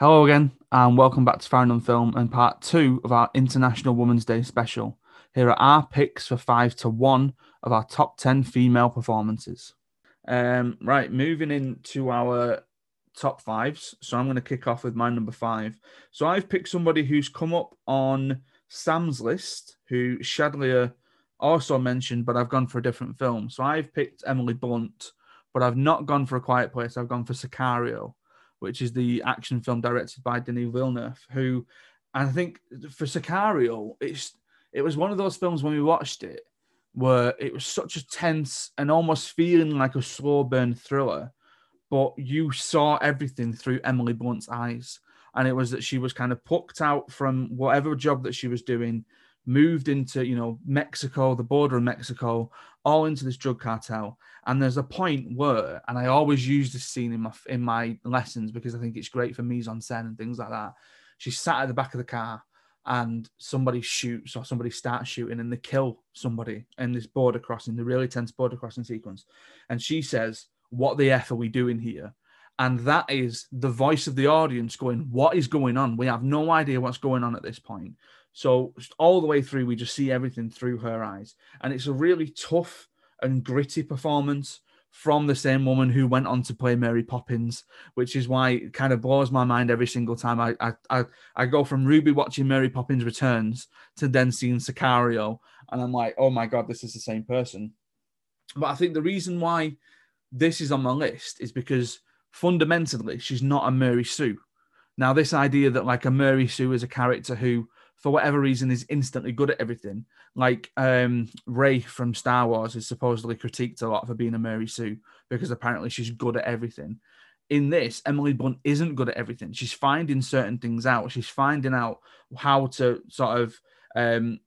Hello again, and welcome back to Firing on Film and part two of our International Women's Day special. Here are our picks for five to one of our top 10 female performances. Um, right, moving into our top fives. So I'm going to kick off with my number five. So I've picked somebody who's come up on Sam's list, who Shadlia also mentioned, but I've gone for a different film. So I've picked Emily Blunt, but I've not gone for A Quiet Place. I've gone for Sicario which is the action film directed by Denis Villeneuve, who I think for Sicario, it's it was one of those films when we watched it where it was such a tense and almost feeling like a slow burn thriller, but you saw everything through Emily Blunt's eyes. And it was that she was kind of plucked out from whatever job that she was doing, moved into, you know, Mexico, the border of Mexico, all into this drug cartel. And there's a point where, and I always use this scene in my in my lessons because I think it's great for mise en scène and things like that. She's sat at the back of the car and somebody shoots or somebody starts shooting and they kill somebody in this border crossing, the really tense border crossing sequence. And she says, What the F are we doing here? And that is the voice of the audience going, What is going on? We have no idea what's going on at this point. So all the way through, we just see everything through her eyes, and it's a really tough and gritty performance from the same woman who went on to play Mary Poppins, which is why it kind of blows my mind every single time I I I, I go from Ruby watching Mary Poppins Returns to then seeing Sicario, and I'm like, oh my god, this is the same person. But I think the reason why this is on my list is because fundamentally she's not a Mary Sue. Now, this idea that like a Mary Sue is a character who for whatever reason is instantly good at everything. Like um, Rey from Star Wars is supposedly critiqued a lot for being a Mary Sue because apparently she's good at everything. In this, Emily Blunt isn't good at everything. She's finding certain things out. She's finding out how to sort of um,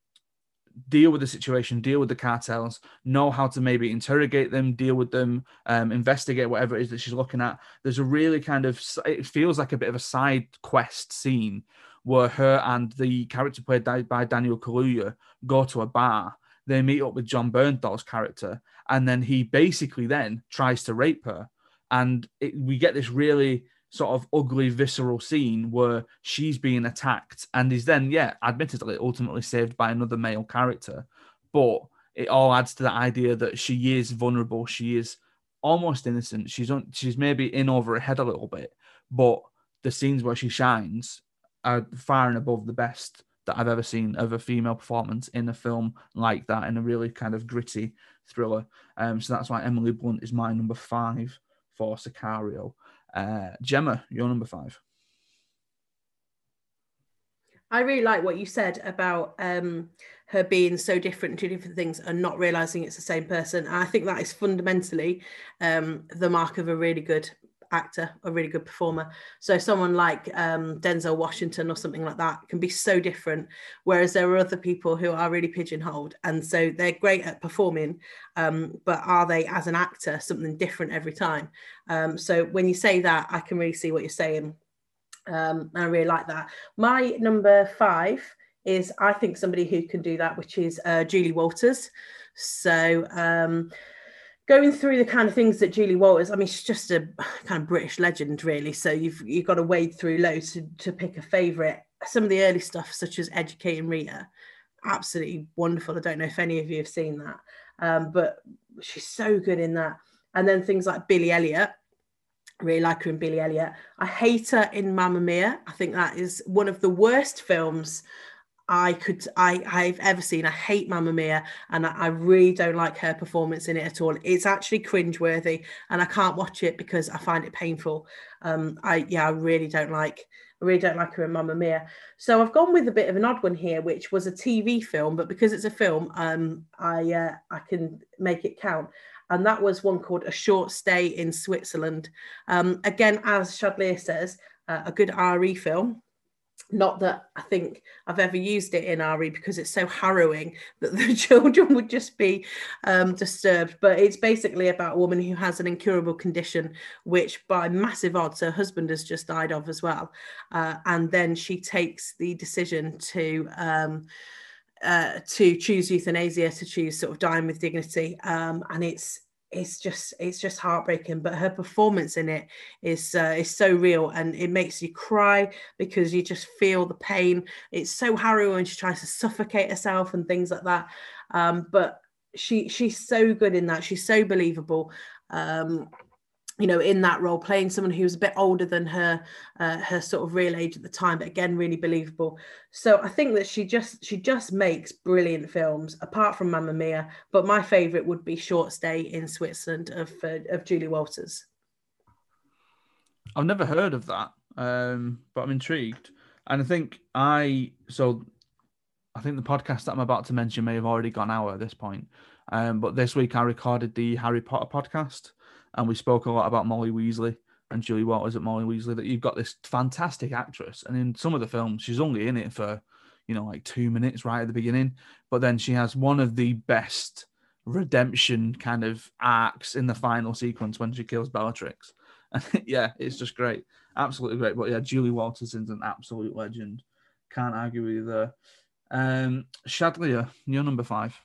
deal with the situation, deal with the cartels, know how to maybe interrogate them, deal with them, um, investigate whatever it is that she's looking at. There's a really kind of, it feels like a bit of a side quest scene where her and the character played by Daniel Kaluuya go to a bar. They meet up with Jon Bernthal's character, and then he basically then tries to rape her. And it, we get this really sort of ugly, visceral scene where she's being attacked and is then, yeah, admittedly, ultimately saved by another male character. But it all adds to the idea that she is vulnerable. She is almost innocent. She's on, she's maybe in over her head a little bit, but the scenes where she shines are far and above the best that I've ever seen of a female performance in a film like that, in a really kind of gritty thriller. Um, so that's why Emily Blunt is my number five for Sicario. Uh, Gemma, your number five. I really like what you said about um, her being so different, two different things, and not realizing it's the same person. And I think that is fundamentally um, the mark of a really good actor, a really good performer. So someone like um, Denzel Washington or something like that can be so different, whereas there are other people who are really pigeonholed, and so they're great at performing, um, but are they as an actor something different every time? Um, so when you say that, I can really see what you're saying. Um, I really like that. My number five is I think somebody who can do that, which is uh, Julie Walters. So um, going through the kind of things that Julie Walters, I mean, she's just a kind of British legend, really. So you've you've got to wade through loads to, to pick a favourite. Some of the early stuff, such as Educating Rita, absolutely wonderful. I don't know if any of you have seen that, um, but she's so good in that. And then things like Billy Elliot, really like her in Billy Elliot. I hate her in Mamma Mia. I think that is one of the worst films I could I I've ever seen. I hate Mamma Mia, and I, I, really don't like her performance in it at all. It's actually cringeworthy, and I can't watch it because I find it painful. Um, I yeah, I really don't like. I really don't like her in Mamma Mia. So I've gone with a bit of an odd one here, which was a TV film, but because it's a film, um, I uh, I can make it count. And that was one called A Short Stay in Switzerland. Um, again, as Shadlia says, uh, a good RE film not that I think I've ever used it in RE because it's so harrowing that the children would just be um, disturbed. But it's basically about a woman who has an incurable condition, which by massive odds her husband has just died of as well. Uh, and then she takes the decision to. Um, uh, to choose euthanasia, to choose sort of dying with dignity, um, and it's it's just it's just heartbreaking but her performance in it is uh, is so real and it makes you cry because you just feel the pain. It's so harrowing she tries to suffocate herself and things like that um, but she she's so good in that. She's so believable um, you know, in that role, playing someone who was a bit older than her, uh, her sort of real age at the time, but again, really believable. So I think that she just she just makes brilliant films, apart from Mamma Mia. But my favourite would be Short Stay in Switzerland of uh, of Julie Walters. I've never heard of that, um, but I'm intrigued, and I think I so I think the podcast that I'm about to mention may have already gone out at this point. Um, but this week I recorded the Harry Potter podcast and we spoke a lot about Molly Weasley and Julie Walters at Molly Weasley. That you've got this fantastic actress, and in some of the films, she's only in it for you know like two minutes right at the beginning, but then she has one of the best redemption kind of arcs in the final sequence when she kills Bellatrix. And yeah, it's just great, absolutely great. But yeah, Julie Walters is an absolute legend. Can't argue with there. Um, Shadlia, you're number five.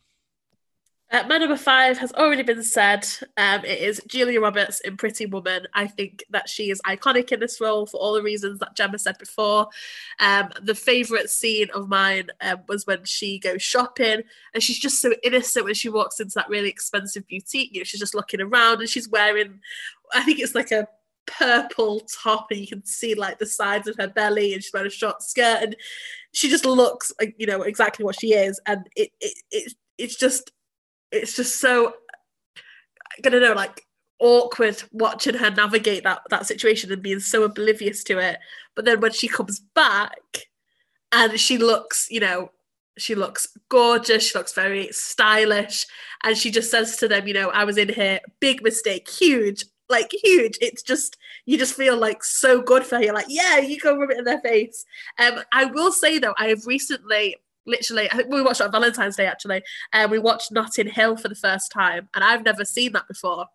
Uh, my number five has already been said. Um, it is Julia Roberts in Pretty Woman. I think that she is iconic in this role for all the reasons that Gemma said before. Um, the favourite scene of mine um, was when she goes shopping and she's just so innocent when she walks into that really expensive boutique. You know, she's just looking around and she's wearing, I think it's like a purple top and you can see like the sides of her belly and she's wearing a short skirt and she just looks you know exactly what she is and it, it, it it's just it's just so I don't know, like awkward watching her navigate that that situation and being so oblivious to it. But then when she comes back and she looks, you know, she looks gorgeous, she looks very stylish, and she just says to them, you know, I was in here, big mistake, huge, like huge. It's just you just feel like so good for her. You're like, yeah, you go rub it in their face. Um, I will say though, I have recently literally I think we watched it on Valentine's Day actually. And we watched Notting Hill for the first time and I've never seen that before.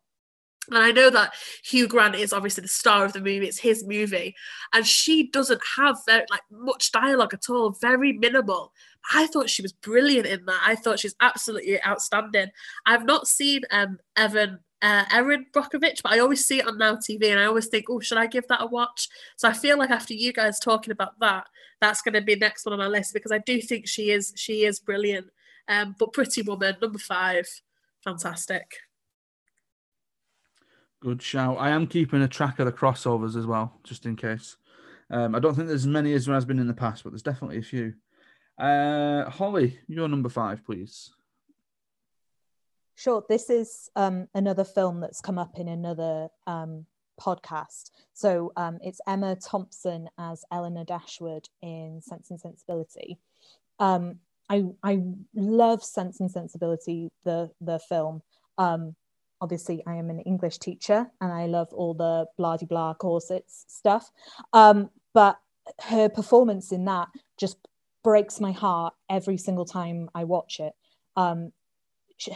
And I know that Hugh Grant is obviously the star of the movie it's his movie and she doesn't have very like much dialogue at all very minimal. I thought she was brilliant in that. I thought she's absolutely outstanding. I've not seen um Evan uh, Erin Brockovich, but I always see it on Now TV and I always think, oh, should I give that a watch? So I feel like after you guys talking about that, that's going to be next one on my list because I do think she is she is brilliant. Um, but Pretty Woman number five, fantastic. Good shout. I am keeping a track of the crossovers as well, just in case. Um, I don't think there's as many as there has been in the past, but there's definitely a few. Uh, Holly, your number five, please. Sure. This is um, another film that's come up in another um, podcast. So um, it's Emma Thompson as Elinor Dashwood in Sense and Sensibility. Um, I I love Sense and Sensibility, the the film. Um, obviously, I am an English teacher and I love all the blah blah corsets stuff. Um, but her performance in that just breaks my heart every single time I watch it. Um,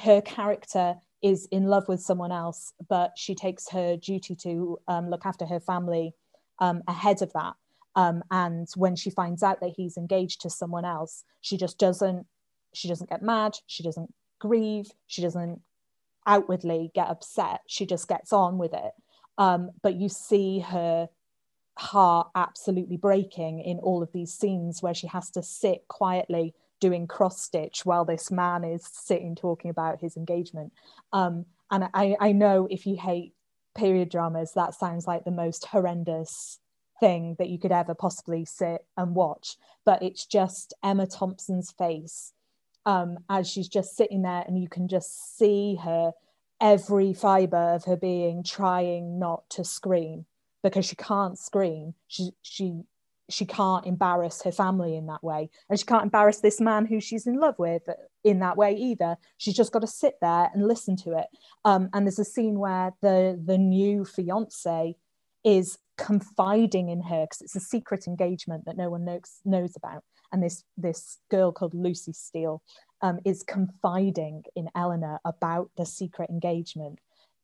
her character is in love with someone else, but she takes her duty to um, look after her family um, ahead of that. Um, and when she finds out that he's engaged to someone else, she just doesn't. She doesn't get mad. She doesn't grieve. She doesn't outwardly get upset. She just gets on with it. Um, but you see her heart absolutely breaking in all of these scenes where she has to sit quietly doing cross stitch while this man is sitting talking about his engagement. Um, and I, I know if you hate period dramas, that sounds like the most horrendous thing that you could ever possibly sit and watch. But it's just Emma Thompson's face um, as she's just sitting there, and you can just see her every fiber of her being trying not to scream because she can't scream. She she she can't embarrass her family in that way. And she can't embarrass this man who she's in love with in that way either. She's just got to sit there and listen to it. Um, and there's a scene where the the new fiance is confiding in her because it's a secret engagement that no one knows knows about. And this this girl called lucy steele um, is confiding in elinor about the secret engagement.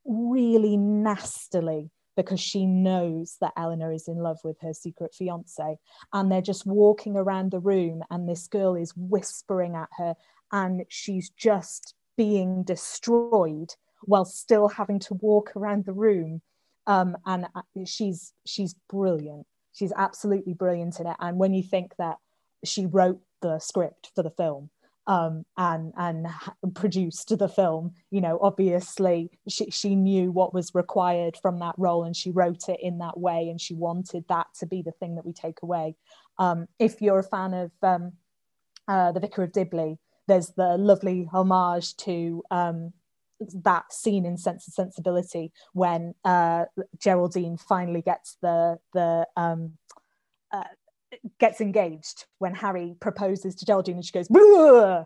Really nastily because she knows that Elinor is in love with her secret fiance. And they're just walking around the room, and this girl is whispering at her, and she's just being destroyed while still having to walk around the room. Um, and uh, she's she's brilliant. She's absolutely brilliant in it. And when you think that she wrote the script for the film, um, and and produced the film. You know, obviously she she knew what was required from that role, and she wrote it in that way, and she wanted that to be the thing that we take away. Um, if you're a fan of um, uh, the Vicar of Dibley, there's the lovely homage to um, that scene in Sense and Sensibility when uh, Geraldine finally gets the the um, uh, gets engaged when Harry proposes to Geraldine and she goes, blah,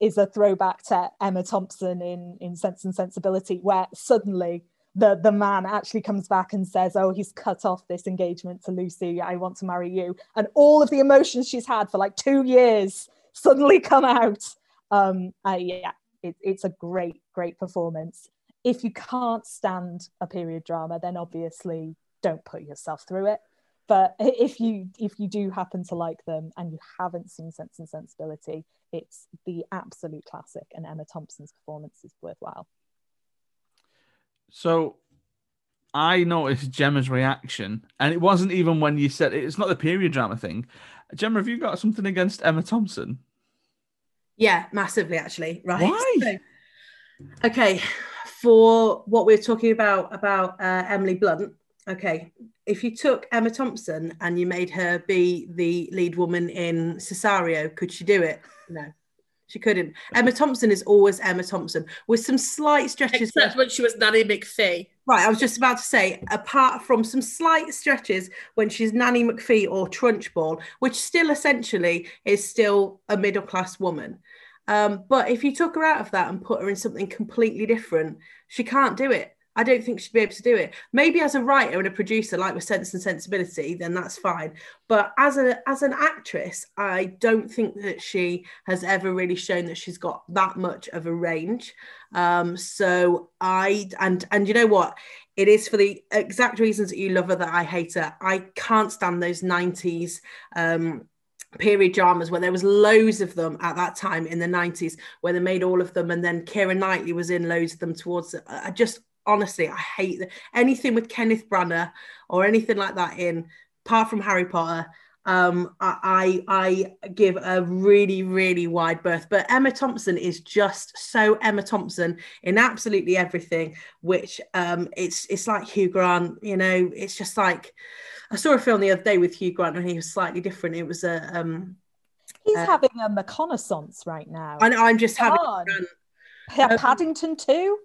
is a throwback to Emma Thompson in, in Sense and Sensibility, where suddenly the, the man actually comes back and says, Oh, he's cut off this engagement to Lucy. I want to marry you. And all of the emotions she's had for like two years suddenly come out. Um, uh, yeah, it, it's a great, great performance. If you can't stand a period drama, then obviously don't put yourself through it but if you if you do happen to like them and you haven't seen Sense and Sensibility, it's the absolute classic, and Emma Thompson's performance is worthwhile. So I noticed Gemma's reaction, and it wasn't even when you said it's not the period drama thing. Gemma, have you got something against Emma Thompson? Yeah, massively, actually. Right. Why? So, okay, for what we're talking about about uh, Emily Blunt. Okay, if you took Emma Thompson and you made her be the lead woman in Sicario, could she do it? No, she couldn't. Emma Thompson is always Emma Thompson with some slight stretches. Except when she was Nanny McPhee. Right, I was just about to say, apart from some slight stretches when she's Nanny McPhee or Trunchbull, which still essentially is still a middle class woman. Um, but if you took her out of that and put her in something completely different, she can't do it. I don't think she'd be able to do it. Maybe as a writer and a producer, like with Sense and Sensibility, then that's fine. But as a as an actress, I don't think that she has ever really shown that she's got that much of a range. Um, so I and and you know what? It is for the exact reasons that you love her that I hate her. I can't stand those 90s um period dramas where there was loads of them at that time in the 90s where they made all of them and then Keira Knightley was in loads of them towards I just honestly, I hate the, anything with Kenneth Branagh or anything like that in, apart from Harry Potter. Um, I, I I give a really really wide berth, but Emma Thompson is just so Emma Thompson in absolutely everything. Which um, it's it's like Hugh Grant, you know. It's just like I saw a film the other day with Hugh Grant, and he was slightly different. It was a um, he's uh, having a reconnaissance right now. I know, I'm just Come having. on. Paddington 2.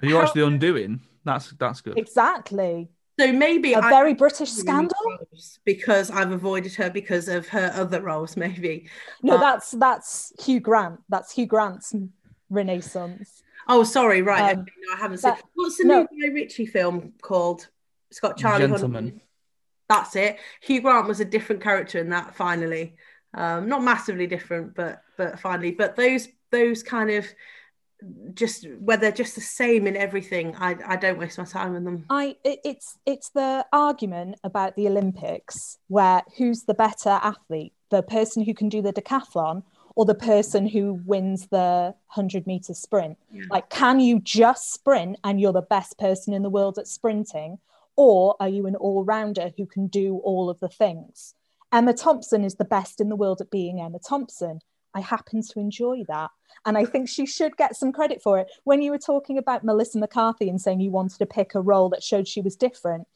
Have you watched The Undoing? That's that's good. Exactly. So maybe a I, very British scandal because I've avoided her because of her other roles. Maybe no, uh, that's that's Hugh Grant. That's Hugh Grant's Renaissance. Oh, sorry, right. Um, okay, no, I haven't seen. What's the no, new Guy Ritchie film called? It's got Charlie Gentleman. That's it. Hugh Grant was a different character in that. Finally, um, not massively different, but but finally, but those those kind of just where they're just the same in everything i i don't waste my time on them. I it's it's the argument about the olympics where who's the better athlete the person who can do the decathlon or the person who wins the 100 meter sprint? Yeah. like can you just sprint and you're the best person in the world at sprinting? Or are you an all-rounder who can do all of the things? Emma thompson is the best in the world at being emma thompson i happen to enjoy that and I think she should get some credit for it. When you were talking about Melissa McCarthy and saying you wanted to pick a role that showed she was different,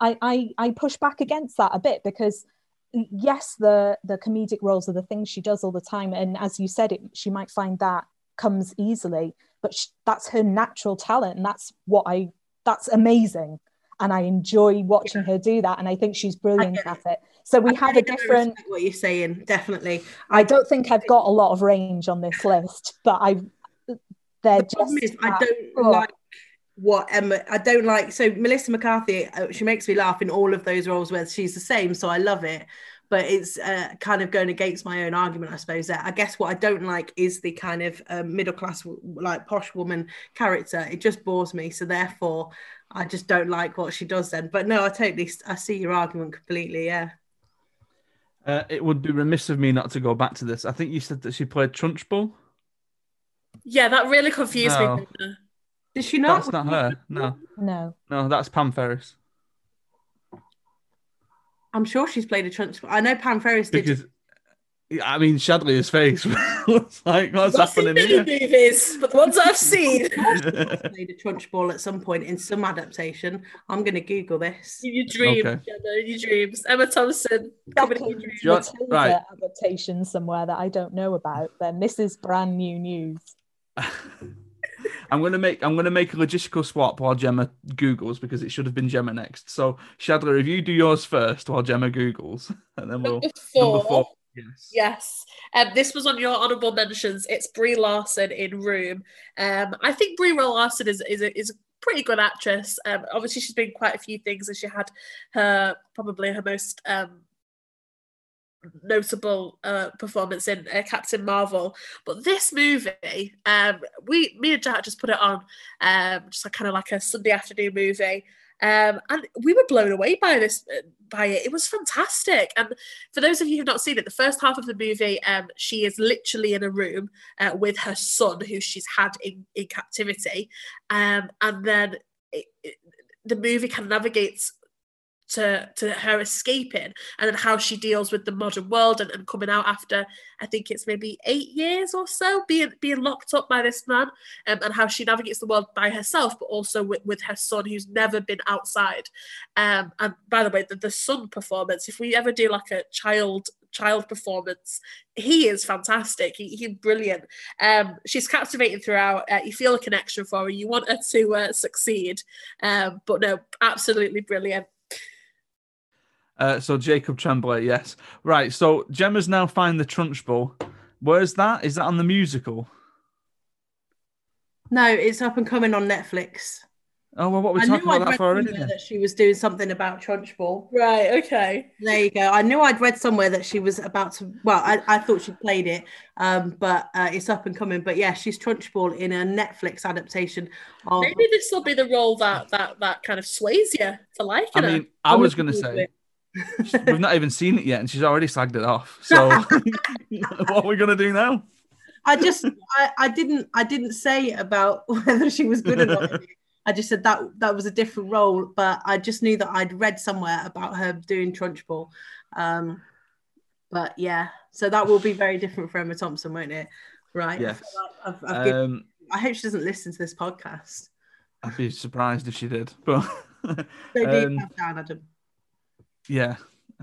I, I, I push back against that a bit because yes, the the comedic roles are the things she does all the time, and as you said, it she might find that comes easily, but she, that's her natural talent, and that's what I that's amazing, and I enjoy watching yeah. her do that, and I think she's brilliant at it. So we I have a different. What you're saying, definitely. I don't think I've got a lot of range on this list, but I. They're the just. Is, I don't oh. like what Emma. I don't like. So Melissa McCarthy, uh, she makes me laugh in all of those roles where she's the same. So I love it. But it's uh, kind of going against my own argument, I suppose. That I guess what I don't like is the kind of um, middle class, like posh woman character. It just bores me. So therefore, I just don't like what she does then. But no, I totally, I see your argument completely. Yeah. Uh, it would be remiss of me not to go back to this. I think you said that she played Trunchbull. Yeah, that really confused No. me. Did she not? That's not her. No, No. no, that's Pam Ferris. I'm sure she's played a Trunchbull. I know Pam Ferris did. Because I mean, Shadley's face was like, what's I've seen happening many here? movies, but the ones I've seen, played a Trunchbull at some point in some adaptation. I'm going to Google this. in your dreams, Okay. Gemma, in your dreams. Emma Thompson, comedy in your dreams. John- Matilda right. adaptation somewhere that I don't know about, then this is brand new news. I'm gonna make I'm gonna make a logistical swap while Gemma Googles because it should have been Gemma next. So Shadler, if you do yours first while Gemma Googles, and then we'll Number four. number four. Yes. Yes. Um, this was on your honourable mentions. It's Brie Larson in Room. Um, I think Brie Larson is is a, is a pretty good actress. Um, obviously, she's been quite a few things, and she had her probably her most um, notable uh, performance in uh, Captain Marvel. But this movie, um, we me and Jack just put it on, um, just like, kind of like a Sunday afternoon movie. Um, and we were blown away by this, by it. It was fantastic. And for those of you who've not seen it, the first half of the movie, um, she is literally in a room uh, with her son, who she's had in, in captivity, um, and then it, it, the movie kind of navigates to to her escaping and then how she deals with the modern world and, and coming out after I think it's maybe eight years or so being being locked up by this man um, and how she navigates the world by herself but also with, with her son who's never been outside. Um, and by the way the, the son performance if we ever do like a child child performance he is fantastic. He, he's brilliant. Um, she's captivating throughout. Uh, you feel a connection for her. You want her to uh, succeed. Um, but no absolutely brilliant Uh, so Jacob Tremblay, yes. Right. So Gemma's now find the Trunchbull. Where's that? Is that on the musical? No, it's up and coming on Netflix. Oh well, what we I talking knew about I'd that read for already? somewhere then? that she was doing something about Trunchbull. right okay There you go. I knew I'd read somewhere that she was about to. Well, I, I thought she played it, um, but uh, it's up and coming. But yeah, she's Trunchbull in a Netflix adaptation of. Maybe this will be the role that that that kind of sways you to like I it. mean, I was gonna to say it. we've not even seen it yet, and she's already slagged it off. So what are we gonna do now? I just, I, I didn't, I didn't say about whether she was good or not. I just said that that was a different role, but I just knew that I'd read somewhere about her doing Trunchbull. Um, but yeah, so that will be very different for Emma Thompson, won't it? Right. Yes. I've, I've given- Um, I hope she doesn't listen to this podcast. I'd be surprised if she did, but So do Um, calm down, Adam. Yeah,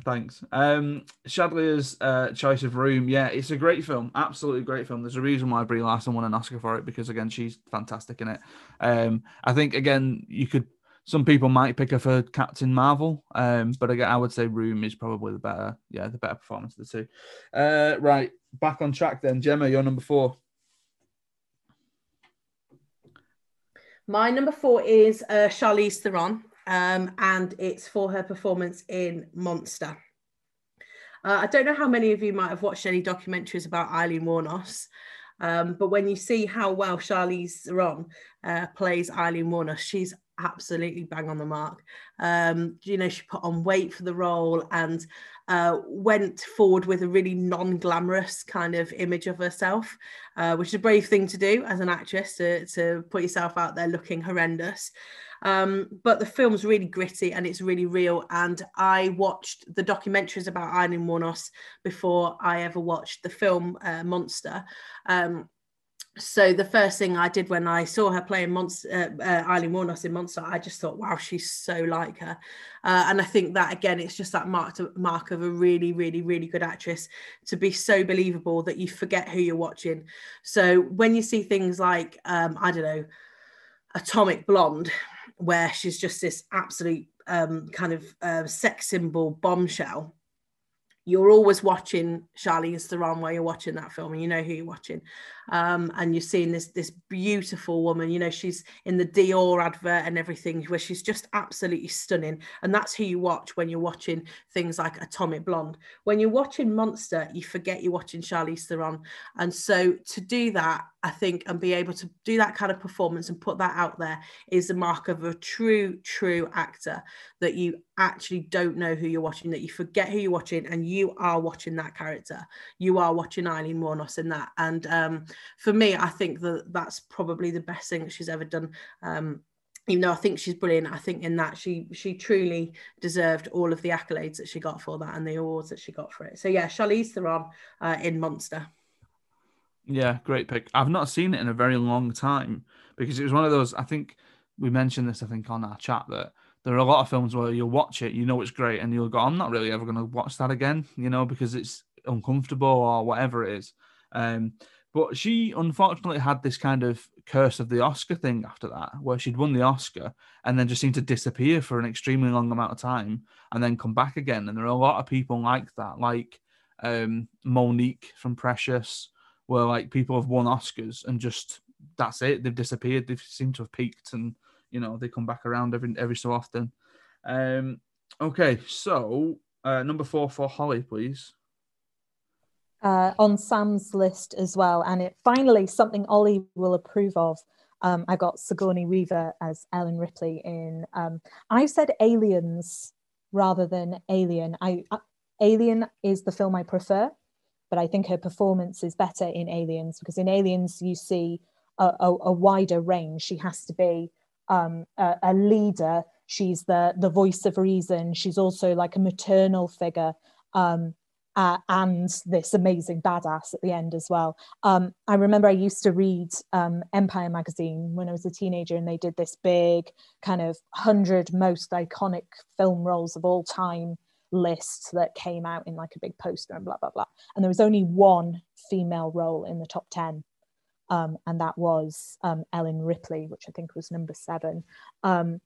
thanks. Um, Shadley's uh, choice of room, yeah, it's a great film, absolutely great film. There's a reason why Brie Larson won an Oscar for it because again, she's fantastic in it. Um, I think again, you could. Some people might pick her for Captain Marvel, um, but again, I would say Room is probably the better, yeah, the better performance of the two. Uh, right, back on track then. Gemma, you're number four. My number four is uh, Charlize Theron, um, and it's for her performance in Monster. Uh, I don't know how many of you might have watched any documentaries about Aileen Wuornos, um, but when you see how well Charlize Theron uh, plays Aileen Wuornos, she's absolutely bang on the mark. Um, you know, she put on weight for the role and uh, went forward with a really non-glamorous kind of image of herself, uh, which is a brave thing to do as an actress to, to put yourself out there looking horrendous. Um, but the film's really gritty and it's really real. And I watched the documentaries about Aileen Wuornos before I ever watched the film uh, Monster. Um, so the first thing I did when I saw her playing Monster, uh, uh, Aileen Wuornos in Monster, I just thought, wow, she's so like her. Uh, and I think that again, it's just that mark to, mark of a really, really, really good actress to be so believable that you forget who you're watching. So when you see things like, um, I don't know, Atomic Blonde, where she's just this absolute um, kind of uh, sex symbol bombshell. You're always watching Charlize Theron while you're watching that film, and you know who you're watching. Um, and you're seeing this this beautiful woman. You know she's in the Dior advert and everything, where she's just absolutely stunning. And that's who you watch when you're watching things like Atomic Blonde. When you're watching Monster, you forget you're watching Charlize Theron. And so to do that, I think, and be able to do that kind of performance and put that out there is the mark of a true, true actor that you actually don't know who you're watching, that you forget who you're watching, and you are watching that character. You are watching Aileen Wuornos in that. And um, for me, I think that that's probably the best thing that she's ever done. Um, even though I think she's brilliant, I think in that she she truly deserved all of the accolades that she got for that and the awards that she got for it. So yeah, Charlize Theron uh, in Monster. Yeah, great pick. I've not seen it in a very long time because it was one of those. I think we mentioned this. I think on our chat that there are a lot of films where you'll watch it, you know it's great, and you'll go, "I'm not really ever going to watch that again," you know, because it's uncomfortable or whatever it is. Um, but she unfortunately had this kind of curse of the Oscar thing after that, where she'd won the Oscar and then just seemed to disappear for an extremely long amount of time and then come back again. And there are a lot of people like that, like um, Mo'Nique from Precious, where like people have won Oscars and just that's it. They've disappeared. They seem to have peaked, and you know they come back around every every so often. Um, okay, so uh, number four for Holly, please. Uh, on Sam's list as well, and it finally something Ollie will approve of. Um, I got Sigourney Weaver as Ellen Ripley in. Um, I've said Aliens rather than Alien. I, uh, Alien is the film I prefer, but I think her performance is better in Aliens because in Aliens you see a, a, a wider range. She has to be um, a, a, leader. She's the the voice of reason. She's also like a maternal figure. Um, uh, and this amazing badass at the end as well. Um, I remember I used to read um, Empire magazine when I was a teenager, and they did this big kind of hundred most iconic film roles of all time list that came out in like a big poster and blah blah blah. And there was only one female role in the top ten, um, and that was um, Ellen Ripley, which I think was number seven. Um,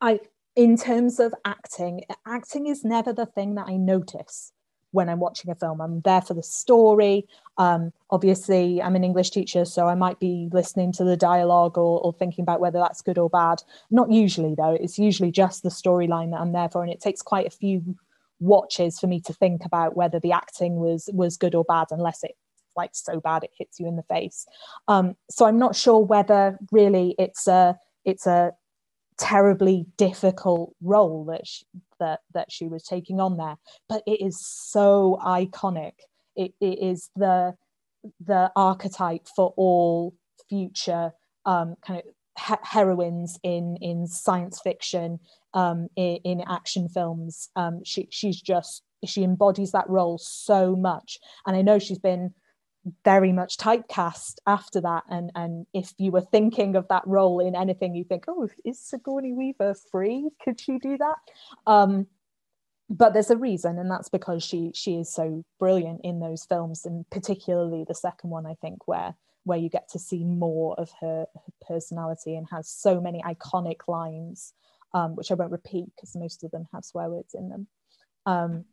I, in terms of acting, acting is never the thing that I notice when I'm watching a film. I'm there for the story. Um, obviously, I'm an English teacher, so I might be listening to the dialogue or, or, thinking about whether that's good or bad. Not usually, though. It's usually just the storyline that I'm there for, and it takes quite a few watches for me to think about whether the acting was was good or bad, unless it like so bad it hits you in the face. Um, so I'm not sure whether really it's a it's a terribly difficult role that she, that that she was taking on there, but it is so iconic. It, it is the the archetype for all future um, kind of he- heroines in in science fiction, um, in, in, action films. Um, she she's just she embodies that role so much, and I know she's been very much typecast after that. And and if you were thinking of that role in anything, you think, oh, is Sigourney Weaver free? Could she do that? Um, but there's a reason, and that's because she she is so brilliant in those films, and particularly the second one, I think, where where you get to see more of her, her personality and has so many iconic lines, um, which I won't repeat because most of them have swear words in them. Um,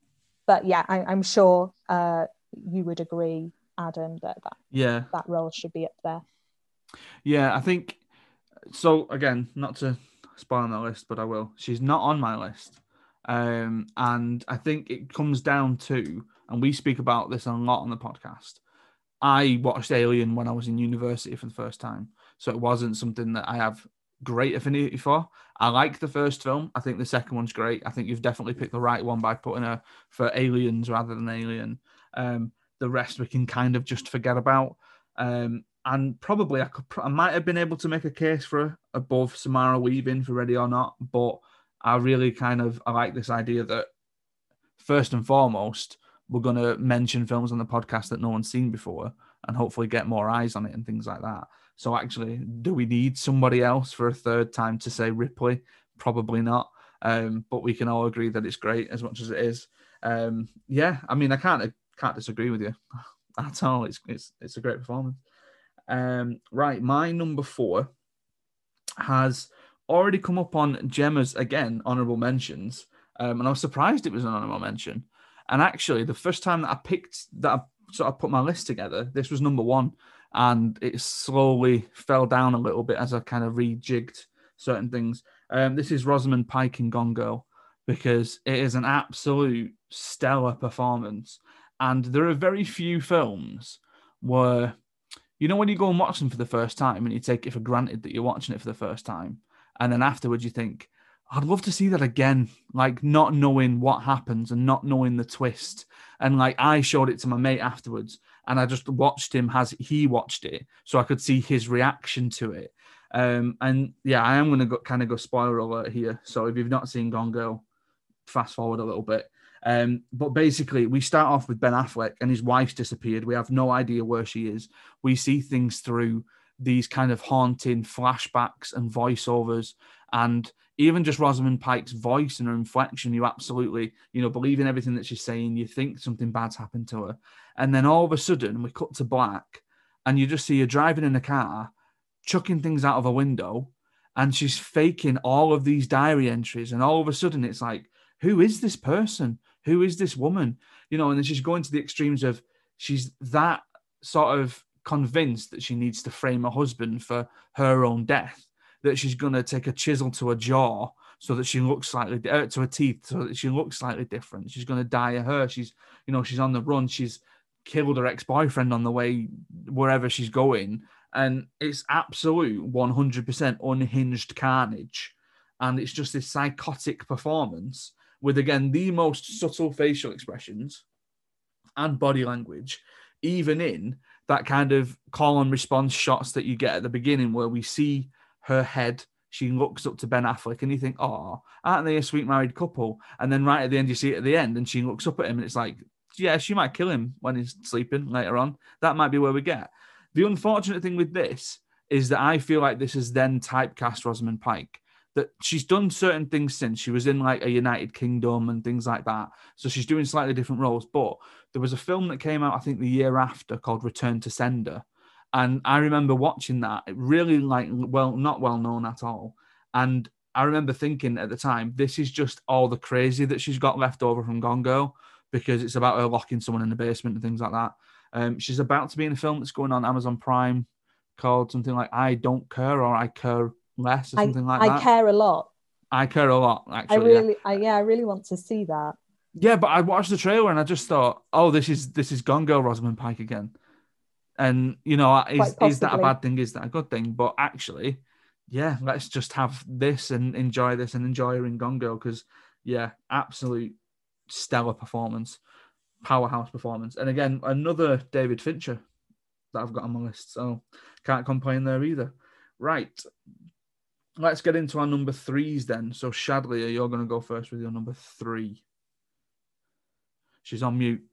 but yeah, I, am sure uh, you would agree Adam that that yeah that role should be up there. Yeah, I think so. Again, not to spoil my list, but I will. She's not on my list, um, and I think it comes down to, and we speak about this a lot on the podcast. I watched Alien when I was in university for the first time, so it wasn't something that I have great affinity for. I like the first film. I think the second one's great. I think you've definitely picked the right one by putting her for Aliens rather than Alien. Um, the rest we can kind of just forget about. Um, and probably I could, I might have been able to make a case for above Samara Weaving for Ready or Not, but I really kind of I like this idea that first and foremost we're going to mention films on the podcast that no one's seen before and hopefully get more eyes on it and things like that. So actually, do we need somebody else for a third time to say Ripley? Probably not. Um, but we can all agree that it's great as much as it is. Um, yeah, I mean, I can't can't disagree with you at all. It's it's it's a great performance. Um, right, my number four has already come up on Gemma's again honorable mentions, um, and I was surprised it was an honorable mention. And actually, the first time that I picked that I sort of put my list together, this was number one, and it slowly fell down a little bit as I kind of rejigged certain things. Um, this is Rosamund Pike in Gone Girl because it is an absolute stellar performance. And there are very few films where, you know, when you go and watch them for the first time and you take it for granted that you're watching it for the first time, and then afterwards you think, I'd love to see that again, like not knowing what happens and not knowing the twist. And like I showed it to my mate afterwards, and I just watched him as he watched it, so I could see his reaction to it. Um, and yeah, I am going to kind of go spoiler alert here. So if you've not seen Gone Girl, fast forward a little bit. Um, but basically, we start off with Ben Affleck and his wife's disappeared. We have no idea where she is. We see things through these kind of haunting flashbacks and voiceovers, and even just Rosamund Pike's voice and her inflection. You absolutely, you know, believe in everything that she's saying. You think something bad's happened to her, and then all of a sudden, we cut to black, and you just see her driving in a car, chucking things out of a window, and she's faking all of these diary entries. And all of a sudden, it's like, who is this person? Who is this woman? You know, and then she's going to the extremes of she's that sort of convinced that she needs to frame her husband for her own death, that she's going to take a chisel to her jaw so that she looks slightly uh, to her teeth so that she looks slightly different. She's going to dye her hair. She's, you know, she's on the run. She's killed her ex-boyfriend on the way wherever she's going. And it's absolute 100% unhinged carnage. And it's just this psychotic performance with again the most subtle facial expressions and body language, even in that kind of call and response shots that you get at the beginning where we see her head. She looks up to Ben Affleck, and you think, "Oh, aren't they a sweet married couple?" And then right at the end, you see it at the end, and she looks up at him, and it's like, "Yeah, she might kill him when he's sleeping later on." That might be where we get. The unfortunate thing with this is that I feel like this is then typecast Rosamund Pike that she's done certain things since she was in like a United Kingdom and things like that. So she's doing slightly different roles. But there was a film that came out, I think, the year after called Return to Sender. And I remember watching that. Really like well, not well known at all. And I remember thinking at the time, this is just all the crazy that she's got left over from Gone Girl because it's about her locking someone in the basement and things like that. Um, she's about to be in a film that's going on Amazon Prime called something like I Don't Care or I Care less or something I, like I that. I care a lot. I care a lot, actually. I yeah. really, I, yeah, I really want to see that. Yeah, but I watched the trailer and I just thought, oh, this is this is Gone Girl Rosamund Pike again. And you know, is, is that a bad thing? Is that a good thing? But actually, yeah, let's just have this and enjoy this and enjoy her in Gone Girl because yeah, absolute stellar performance, powerhouse performance. And again, another David Fincher that I've got on my list. So can't complain there either. Right. Let's get into our number threes then. So Shadley, you're going to go first with your number three. She's on mute.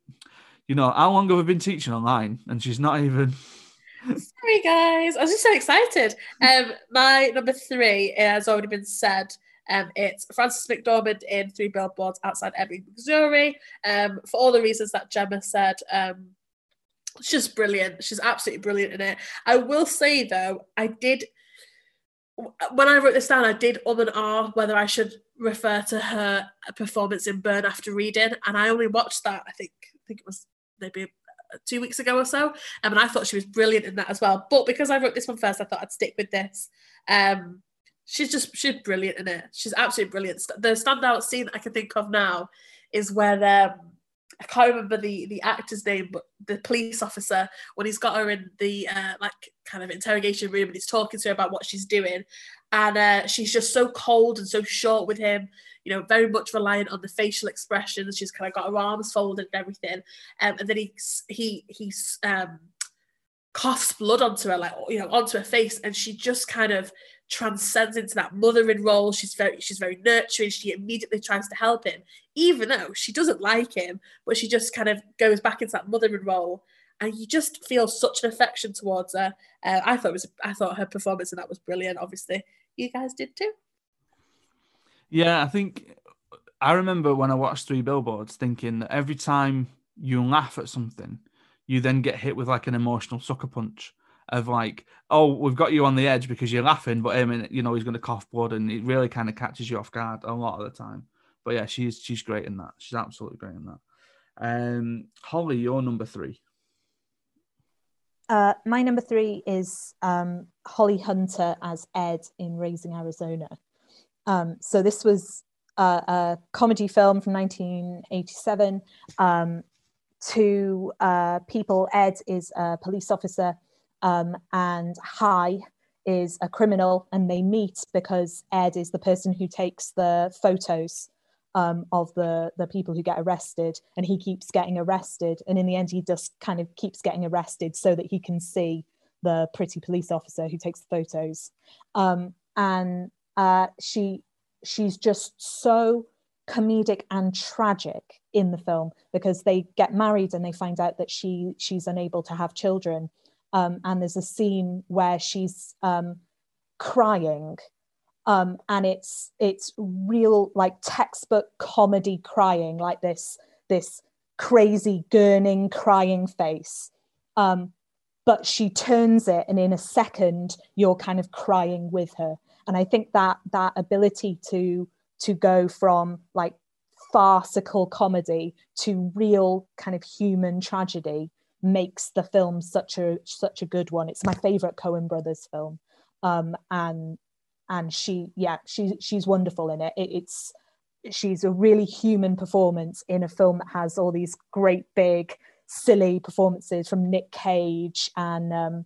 You know, how long have I been teaching online? And she's not even. Sorry, guys. I was just so excited. Um, my number three has already been said. Um, it's Frances McDormand in Three Billboards Outside Ebbing, Missouri. Um, for all the reasons that Gemma said, um, just brilliant. She's absolutely brilliant in it. I will say though, I did when I wrote this down, I did um and ah whether I should refer to her performance in Burn After Reading, and I only watched that. I think I think it was maybe uh, two weeks ago or so, um, and I thought she was brilliant in that as well. But because I wrote this one first, I thought I'd stick with this. Um, she's just she's brilliant in it. She's absolutely brilliant. The standout scene I can think of now is where um, I can't remember the the actor's name, but the police officer when he's got her in the uh, like kind of interrogation room and he's talking to her about what she's doing, and uh, she's just so cold and so short with him. You know, very much reliant on the facial expressions. She's kind of got her arms folded and everything, um, and then he he he's um, coughs blood onto her, like you know, onto her face, and she just kind of transcends into that mothering role. She's very she's very nurturing. She immediately tries to help him, even though she doesn't like him, but she just kind of goes back into that mothering role. And you just feel such an affection towards her. Uh, I thought was I thought her performance in that was brilliant. Obviously, you guys did too. Yeah, I think I remember when I watched Three Billboards thinking that every time you laugh at something, you then get hit with like an emotional sucker punch of like, oh, we've got you on the edge because you're laughing, but him, and you know, he's going to cough blood, and it really kind of catches you off guard a lot of the time. But yeah, she's she's great in that. She's absolutely great in that. Um, Holly, your number three. Uh, my number three is um, Holly Hunter as Ed in Raising Arizona. Um, so this was a, a comedy film from 1987. Um, two uh, people. Ed is a police officer, um, and H.I. is a criminal and they meet because Ed is the person who takes the photos um, of the the people who get arrested and he keeps getting arrested. And in the end he just kind of keeps getting arrested so that he can see the pretty police officer who takes the photos. Um, and uh, she she's just so comedic and tragic in the film because they get married and they find out that she she's unable to have children um, and there's a scene where she's um, crying um, and it's it's real like textbook comedy crying like this this crazy gurning crying face. Um, but she turns it and in a second you're kind of crying with her. And i think that that ability to to go from like farcical comedy to real kind of human tragedy makes the film such a such a good one. It's my favorite Coen Brothers film, um, and and she yeah she she's wonderful in it. it. It's she's a really human performance in a film that has all these great big silly performances from Nick Cage and um,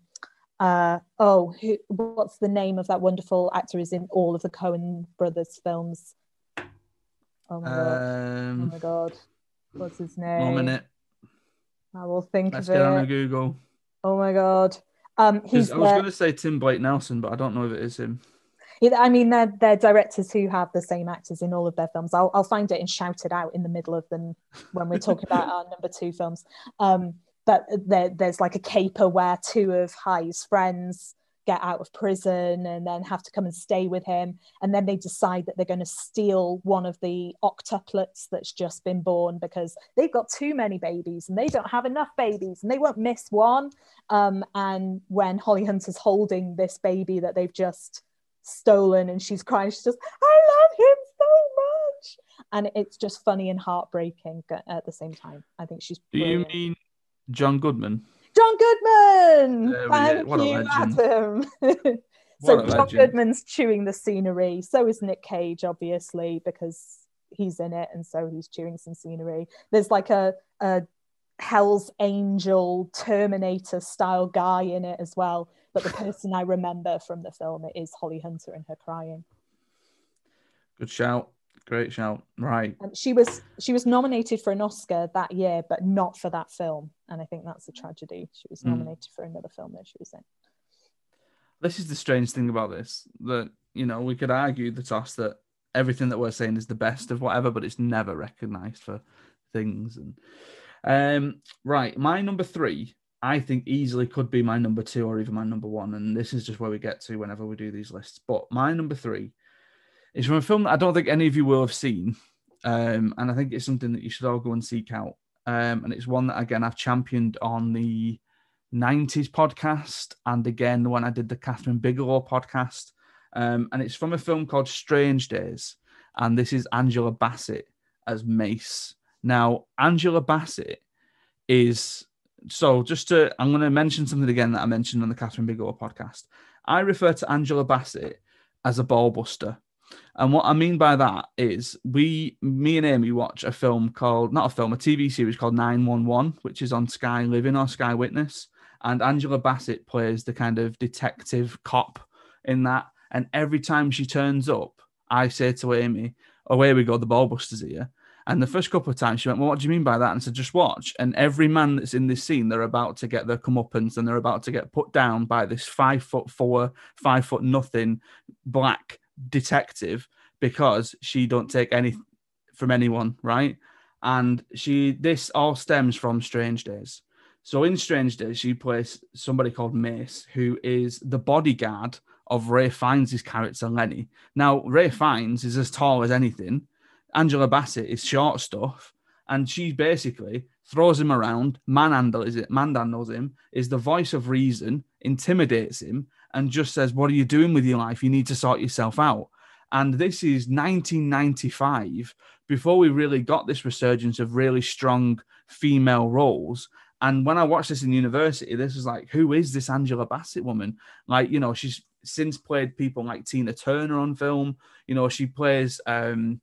uh, oh who, what's the name of that wonderful actor is in all of the Coen Brothers films. Oh my god! Um, oh my god! What's his name? one minute. I will think Let's of get on a it. Google. Oh my god. Um, he's I was going to say Tim Blake Nelson, but I don't know if it is him. Yeah, I mean, they're, they're directors who have the same actors in all of their films. I'll, I'll find it and shout it out in the middle of them when we're talking about our number two films. Um, but there, there's like a caper where two of H.I.'s friends get out of prison and then have to come and stay with him. And then they decide that they're going to steal one of the octuplets that's just been born because they've got too many babies and they don't have enough babies and they won't miss one. Um, and when Holly Hunter's holding this baby that they've just stolen and she's crying she's just i love him so much and it's just funny and heartbreaking at the same time i think she's Do you mean John Goodman? John goodman go. thank you adam so john goodman's chewing the scenery so is nick cage obviously because he's in it and so he's chewing some scenery there's like a, a hell's angel terminator style guy in it as well but the person i remember from the film is holly hunter and her crying Good shout. Great shout. Right. Um, she was she was nominated for an Oscar that year, but not for that film, and I think that's a tragedy. She was Mm. nominated for another film that she was in. This is the strange thing about this that, you know, we could argue the toss that everything that we're saying is the best of whatever, but it's never recognized for things. And um, right, my number three, I think easily could be my number two or even my number one. And this is just where we get to whenever we do these lists. But my number three is from a film that I don't think any of you will have seen. Um, and I think it's something that you should all go and seek out. Um, and it's one that again I've championed on the 90s podcast and again the one I did the Kathryn Bigelow podcast. Um, and it's from a film called Strange Days. And this is Angela Bassett as Mace. Now, Angela Bassett is so just to I'm going to mention something again that I mentioned on the Kathryn Bigelow podcast. I refer to Angela Bassett as a ball buster. And what I mean by that is we, me and Amy watch a film called, not a film, a TV series called 911, which is on Sky Living or Sky Witness. And Angela Bassett plays the kind of detective cop in that. And every time she turns up, I say to Amy, Oh, here we go, the ball busters here. And the first couple of times she went, Well, what do you mean by that? And said, Just watch. And every man that's in this scene, they're about to get their comeuppance and they're about to get put down by this five foot four, five foot nothing black detective because she don't take any from anyone, right? And she this all stems from Strange Days. So in Strange Days, she plays somebody called Mace, who is the bodyguard of Ralph Fiennes' character Lenny. Now, Ralph Fiennes is as tall as anything. Angela Bassett is short stuff, and she basically throws him around, manhandles it, manhandles him, is the voice of reason, intimidates him, and just says, "What are you doing with your life? You need to sort yourself out." And this is 1995, before we really got this resurgence of really strong female roles. And when I watched this in university, this was like, who is this Angela Bassett woman? Like, you know, she's since played people like Tina Turner on film. You know, she plays um,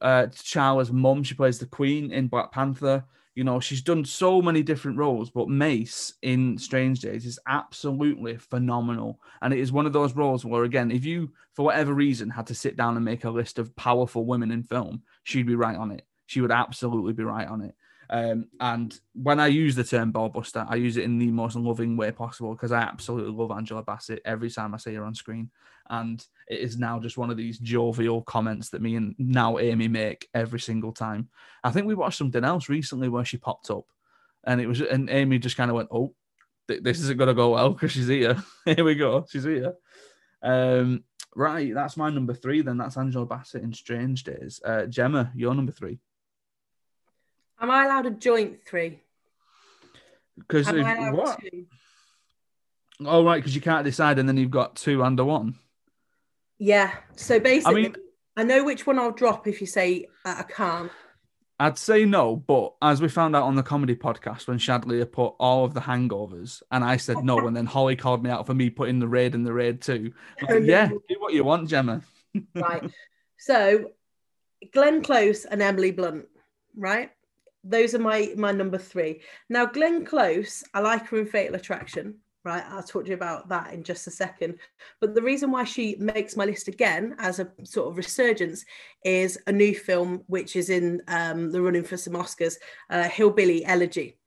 uh, Charla's mum. She plays the Queen in Black Panther. You know, she's done so many different roles, but Mace in Strange Days is absolutely phenomenal. And it is one of those roles where, again, if you, for whatever reason, had to sit down and make a list of powerful women in film, she'd be right on it. She would absolutely be right on it. Um, and when I use the term ballbuster, I use it in the most loving way possible because I absolutely love Angela Bassett every time I see her on screen. And it is now just one of these jovial comments that me and now Amy make every single time. I think we watched something else recently where she popped up and it was, and Amy just kind of went, Oh, th- this isn't going to go well because she's here. here we go. She's here. Um, right. That's my number three. Then that's Angela Bassett in Strange Days. Uh, Gemma, your number three. Am I allowed a joint three? Because what? two? Oh right, because you can't decide, and then you've got two under one. Yeah. So basically, I, mean- know which one I'll drop if you say uh, I can't. I'd say no, but as we found out on the comedy podcast when Shadlia had put all of the hangovers, and I said no, and then Holly called me out for me putting the raid in the raid too. Like, yeah, do what you want, Gemma. right. So, Glenn Close and Emily Blunt, right? Those are my my number three. Now, Glenn Close, I like her in Fatal Attraction, right? I'll talk to you about that in just a second. But the reason why she makes my list again as a sort of resurgence is a new film which is in um, the running for some Oscars, uh, Hillbilly Elegy,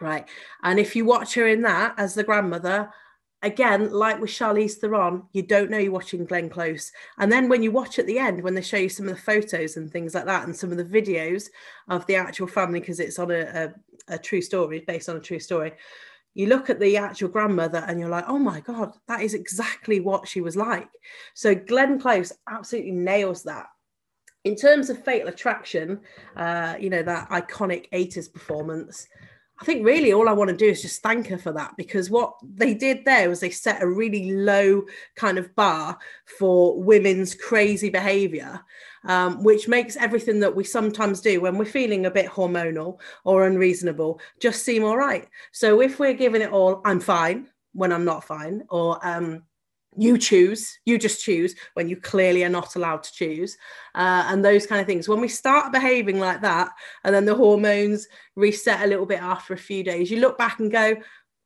right? And if you watch her in that as the grandmother, again, like with Charlize Theron, you don't know you're watching Glenn Close. And then when you watch at the end, when they show you some of the photos and things like that, and some of the videos of the actual family, because it's on a, a, a true story, based on a true story, you look at the actual grandmother and you're like, oh my God, that is exactly what she was like. So Glenn Close absolutely nails that. In terms of Fatal Attraction, uh, you know, that iconic 80s performance, I think really all I want to do is just thank her for that because what they did there was they set a really low kind of bar for women's crazy behavior, um, which makes everything that we sometimes do when we're feeling a bit hormonal or unreasonable just seem all right. So if we're giving it all, I'm fine when I'm not fine, or um, you choose you just choose when you clearly are not allowed to choose uh, and those kind of things. When we start behaving like that and then the hormones reset a little bit after a few days you look back and go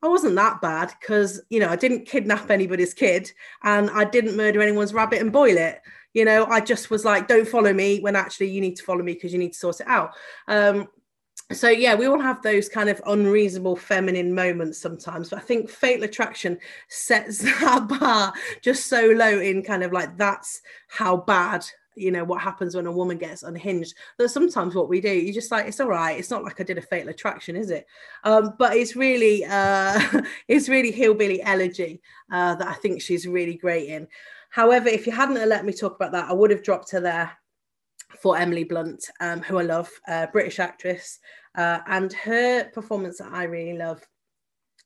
i wasn't that bad because you know i didn't kidnap anybody's kid and i didn't murder anyone's rabbit and boil it. You know i just was like don't follow me when actually you need to follow me because you need to sort it out um, so yeah we all have those kind of unreasonable feminine moments sometimes but i think fatal attraction sets that bar just so low in kind of like that's how bad you know what happens when a woman gets unhinged that's sometimes what we do you just like it's all right it's not like i did a fatal attraction is it? Um, but it's really uh it's really hillbilly elegy uh, that i think she's really great in. However if you hadn't let me talk about that i would have dropped her there for Emily Blunt, um, who I love, uh, British actress, uh, and her performance that I really love,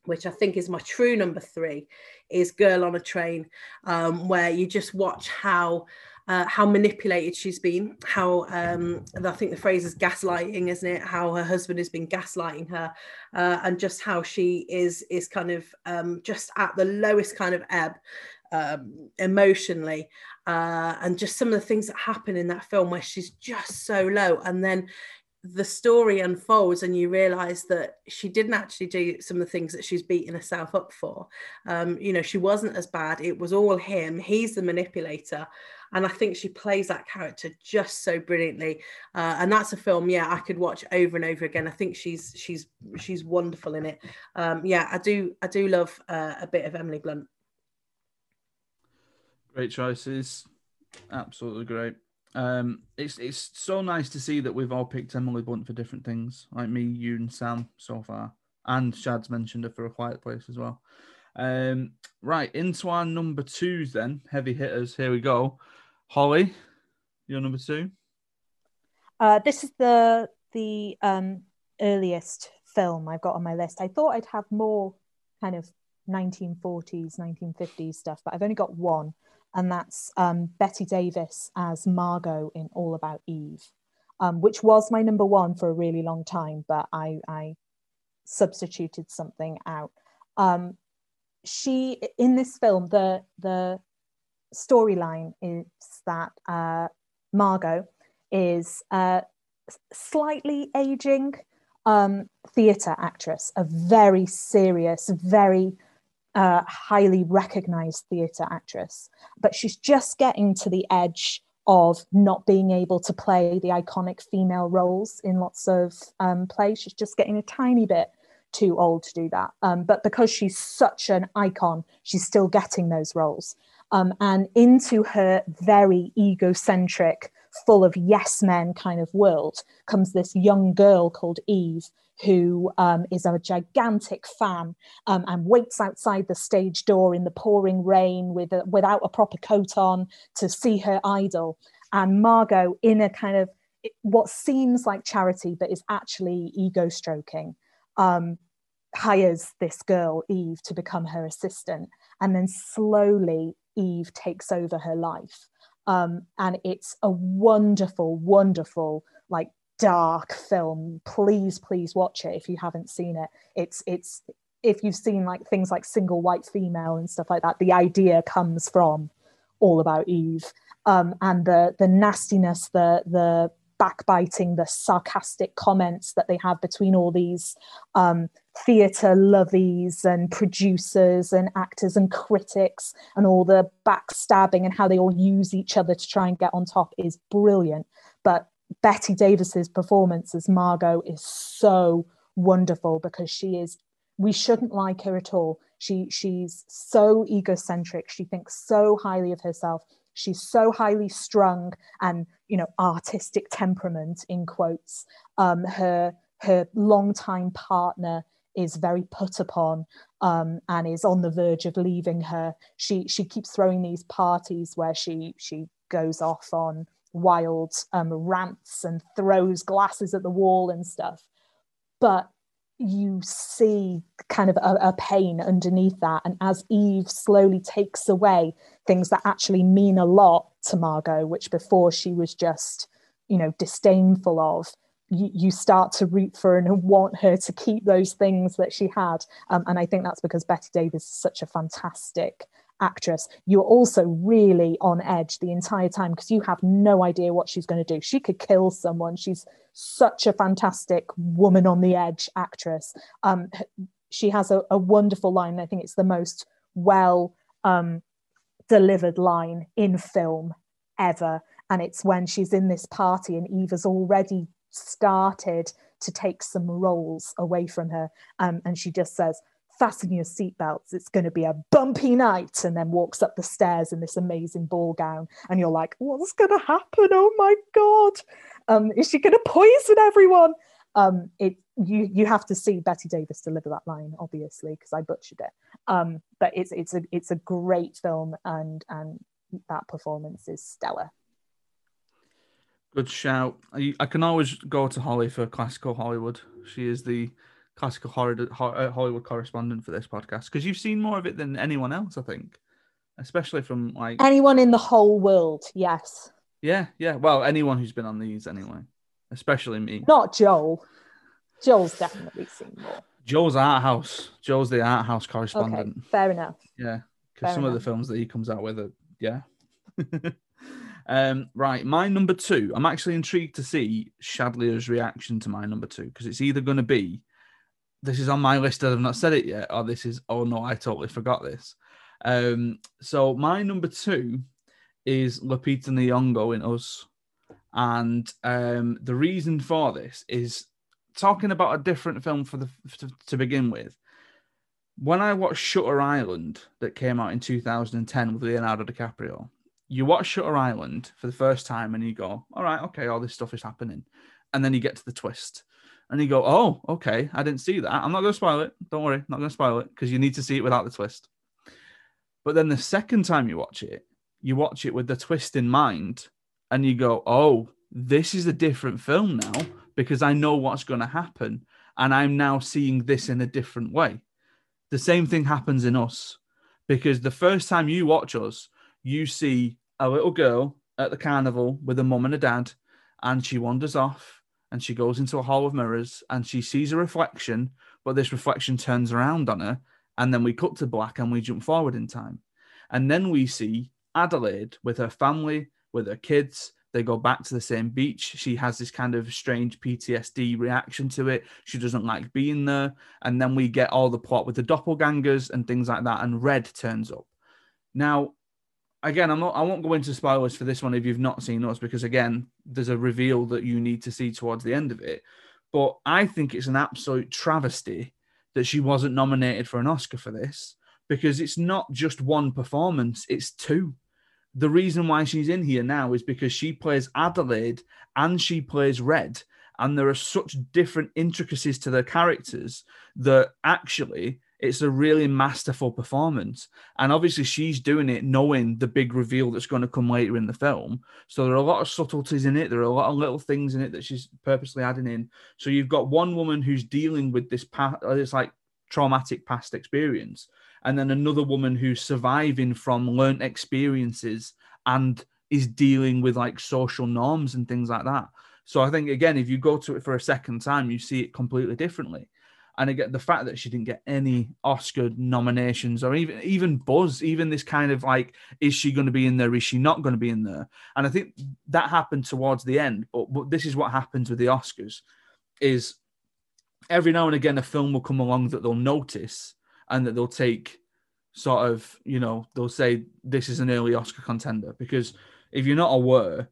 which I think is my true number three, is Girl on a Train, um, where you just watch how. Uh, how manipulated she's been, how um, I think the phrase is gaslighting, isn't it? How her husband has been gaslighting her, uh, and just how she is is kind of um, just at the lowest kind of ebb um, emotionally uh, and just some of the things that happen in that film where she's just so low and then the story unfolds and you realize that she didn't actually do some of the things that she's beating herself up for. Um, you know she wasn't as bad it was all him he's the manipulator and i think she plays that character just so brilliantly uh, and that's a film yeah i could watch over and over again. I think she's she's she's wonderful in it. Um, yeah i do i do love uh, a bit of emily blunt Great choices, absolutely great. Um, it's it's so nice to see that we've all picked Emily Blunt for different things, like me, you, and Sam so far, and Shad's mentioned her for a Quiet Place as well. Um, right into our number twos then, heavy hitters. Here we go. Holly, your number two. Uh, this is the the um, earliest film I've got on my list. I thought I'd have more kind of 1940s, 1950s stuff, but I've only got one, and that's um, Bette Davis as Margot in All About Eve, um, which was my number one for a really long time, but I, I substituted something out. Um, she in this film, the the storyline is that uh, Margot is uh, slightly aging um, theatre actress, a very serious, very uh, highly recognized theatre actress, but she's just getting to the edge of not being able to play the iconic female roles in lots of um, plays. She's just getting a tiny bit too old to do that. Um, but because she's such an icon, she's still getting those roles. Um, and into her very egocentric, full of yes men kind of world comes this young girl called Eve, who um, is a gigantic fan um, and waits outside the stage door in the pouring rain with a, without a proper coat on to see her idol. And Margot, in a kind of what seems like charity, but is actually ego stroking, um, hires this girl, Eve, to become her assistant. And then slowly, Eve takes over her life. Um, and it's a wonderful, wonderful, like dark film. Please, please watch it if you haven't seen it. It's it's if you've seen like things like single white female and stuff like that, the idea comes from all about Eve. Um, and the the nastiness, the the backbiting, the sarcastic comments that they have between all these um, theatre lovies and producers and actors and critics and all the backstabbing and how they all use each other to try and get on top is brilliant. But Bette Davis's performance as Margot is so wonderful because she is we shouldn't like her at all. She she's so egocentric. She thinks so highly of herself. She's so highly strung and you know artistic temperament in quotes. Um, her her longtime partner is very put upon um, and is on the verge of leaving her. She she keeps throwing these parties where she she goes off on wild um, rants and throws glasses at the wall and stuff. But you see kind of a, a, pain underneath that. And as Eve slowly takes away things that actually mean a lot to Margot, which before she was just, you know, disdainful of, you, you start to root for and want her to keep those things that she had. Um, and I think that's because Bette Davis is such a fantastic actress, you're also really on edge the entire time because you have no idea what she's going to do. She could kill someone. She's such a fantastic woman on the edge actress. Um, she has a, a wonderful line. I think it's the most well um, delivered line in film ever. And it's when she's in this party and Eva's already started to take some roles away from her. Um, and she just says, fasten your seatbelts, it's going to be a bumpy night, and then walks up the stairs in this amazing ball gown. And you're like, what's going to happen? Oh my God. Um, is she going to poison everyone? Um, it you you have to see Bette Davis deliver that line, obviously, because I butchered it. Um, but it's it's a it's a great film, and and that performance is stellar. Good shout. I, I can always go to Holly for classical Hollywood. She is the classical uh, Hollywood correspondent for this podcast because you've seen more of it than anyone else, I think, especially from like anyone in the whole world. Yes. Yeah, yeah. Well, anyone who's been on these anyway, especially me. Not Joel. Joel's definitely seen more. Joel's art house. Joel's the art house correspondent. Okay, fair enough. Yeah, because some enough. of the films that he comes out with are yeah. um, right, my number two. I'm actually intrigued to see Shadlia's reaction to my number two because it's either going to be this is on my list and I've not said it yet, or this is oh no, I totally forgot this. Um, so my number two is Lupita Nyong'o in Us, and um, the reason for this is talking about a different film for the to, to begin with. When I watched Shutter Island that came out in 2010 with Leonardo DiCaprio, you watch Shutter Island for the first time and you go, all right, okay, all this stuff is happening. And then you get to the twist and you go, "Oh, okay, I didn't see that. I'm not going to spoil it. Don't worry, I'm not going to spoil it because you need to see it without the twist." But then the second time you watch it, you watch it with the twist in mind, and you go, "Oh, this is a different film now because I know what's going to happen, and I'm now seeing this in a different way." The same thing happens in us because the first time you watch us, you see a little girl at the carnival with a mum and a dad, and she wanders off and she goes into a hall of mirrors and she sees a reflection, but this reflection turns around on her. And then we cut to black and we jump forward in time. And then we see Adelaide with her family, with her kids, They go back to the same beach. She has this kind of strange PTSD reaction to it. She doesn't like being there. And then we get all the plot with the doppelgangers and things like that. And Red turns up. Now, again, I'm not. I won't go into spoilers for this one if you've not seen us, because again, there's a reveal that you need to see towards the end of it. But I think it's an absolute travesty that she wasn't nominated for an Oscar for this because it's not just one performance; it's two the reason why she's in here now is because she plays Adelaide and she plays Red. And there are such different intricacies to their characters that actually it's a really masterful performance. And obviously, she's doing it knowing the big reveal that's going to come later in the film. So there are a lot of subtleties in it. There are a lot of little things in it that she's purposely adding in. So you've got one woman who's dealing with this past, uh, it's like traumatic past experience and then another woman who's surviving from learnt experiences and is dealing with like social norms and things like that. So I think again, if you go to it for a second time, you see it completely differently. And again, the fact that she didn't get any Oscar nominations or even even buzz, even this kind of like, is she going to be in there? Is she not going to be in there? And I think that happened towards the end. But, but this is what happens with the Oscars: is every now and again a film will come along that they'll notice and that they'll take sort of, you know, they'll say this is an early Oscar contender because if you're not aware,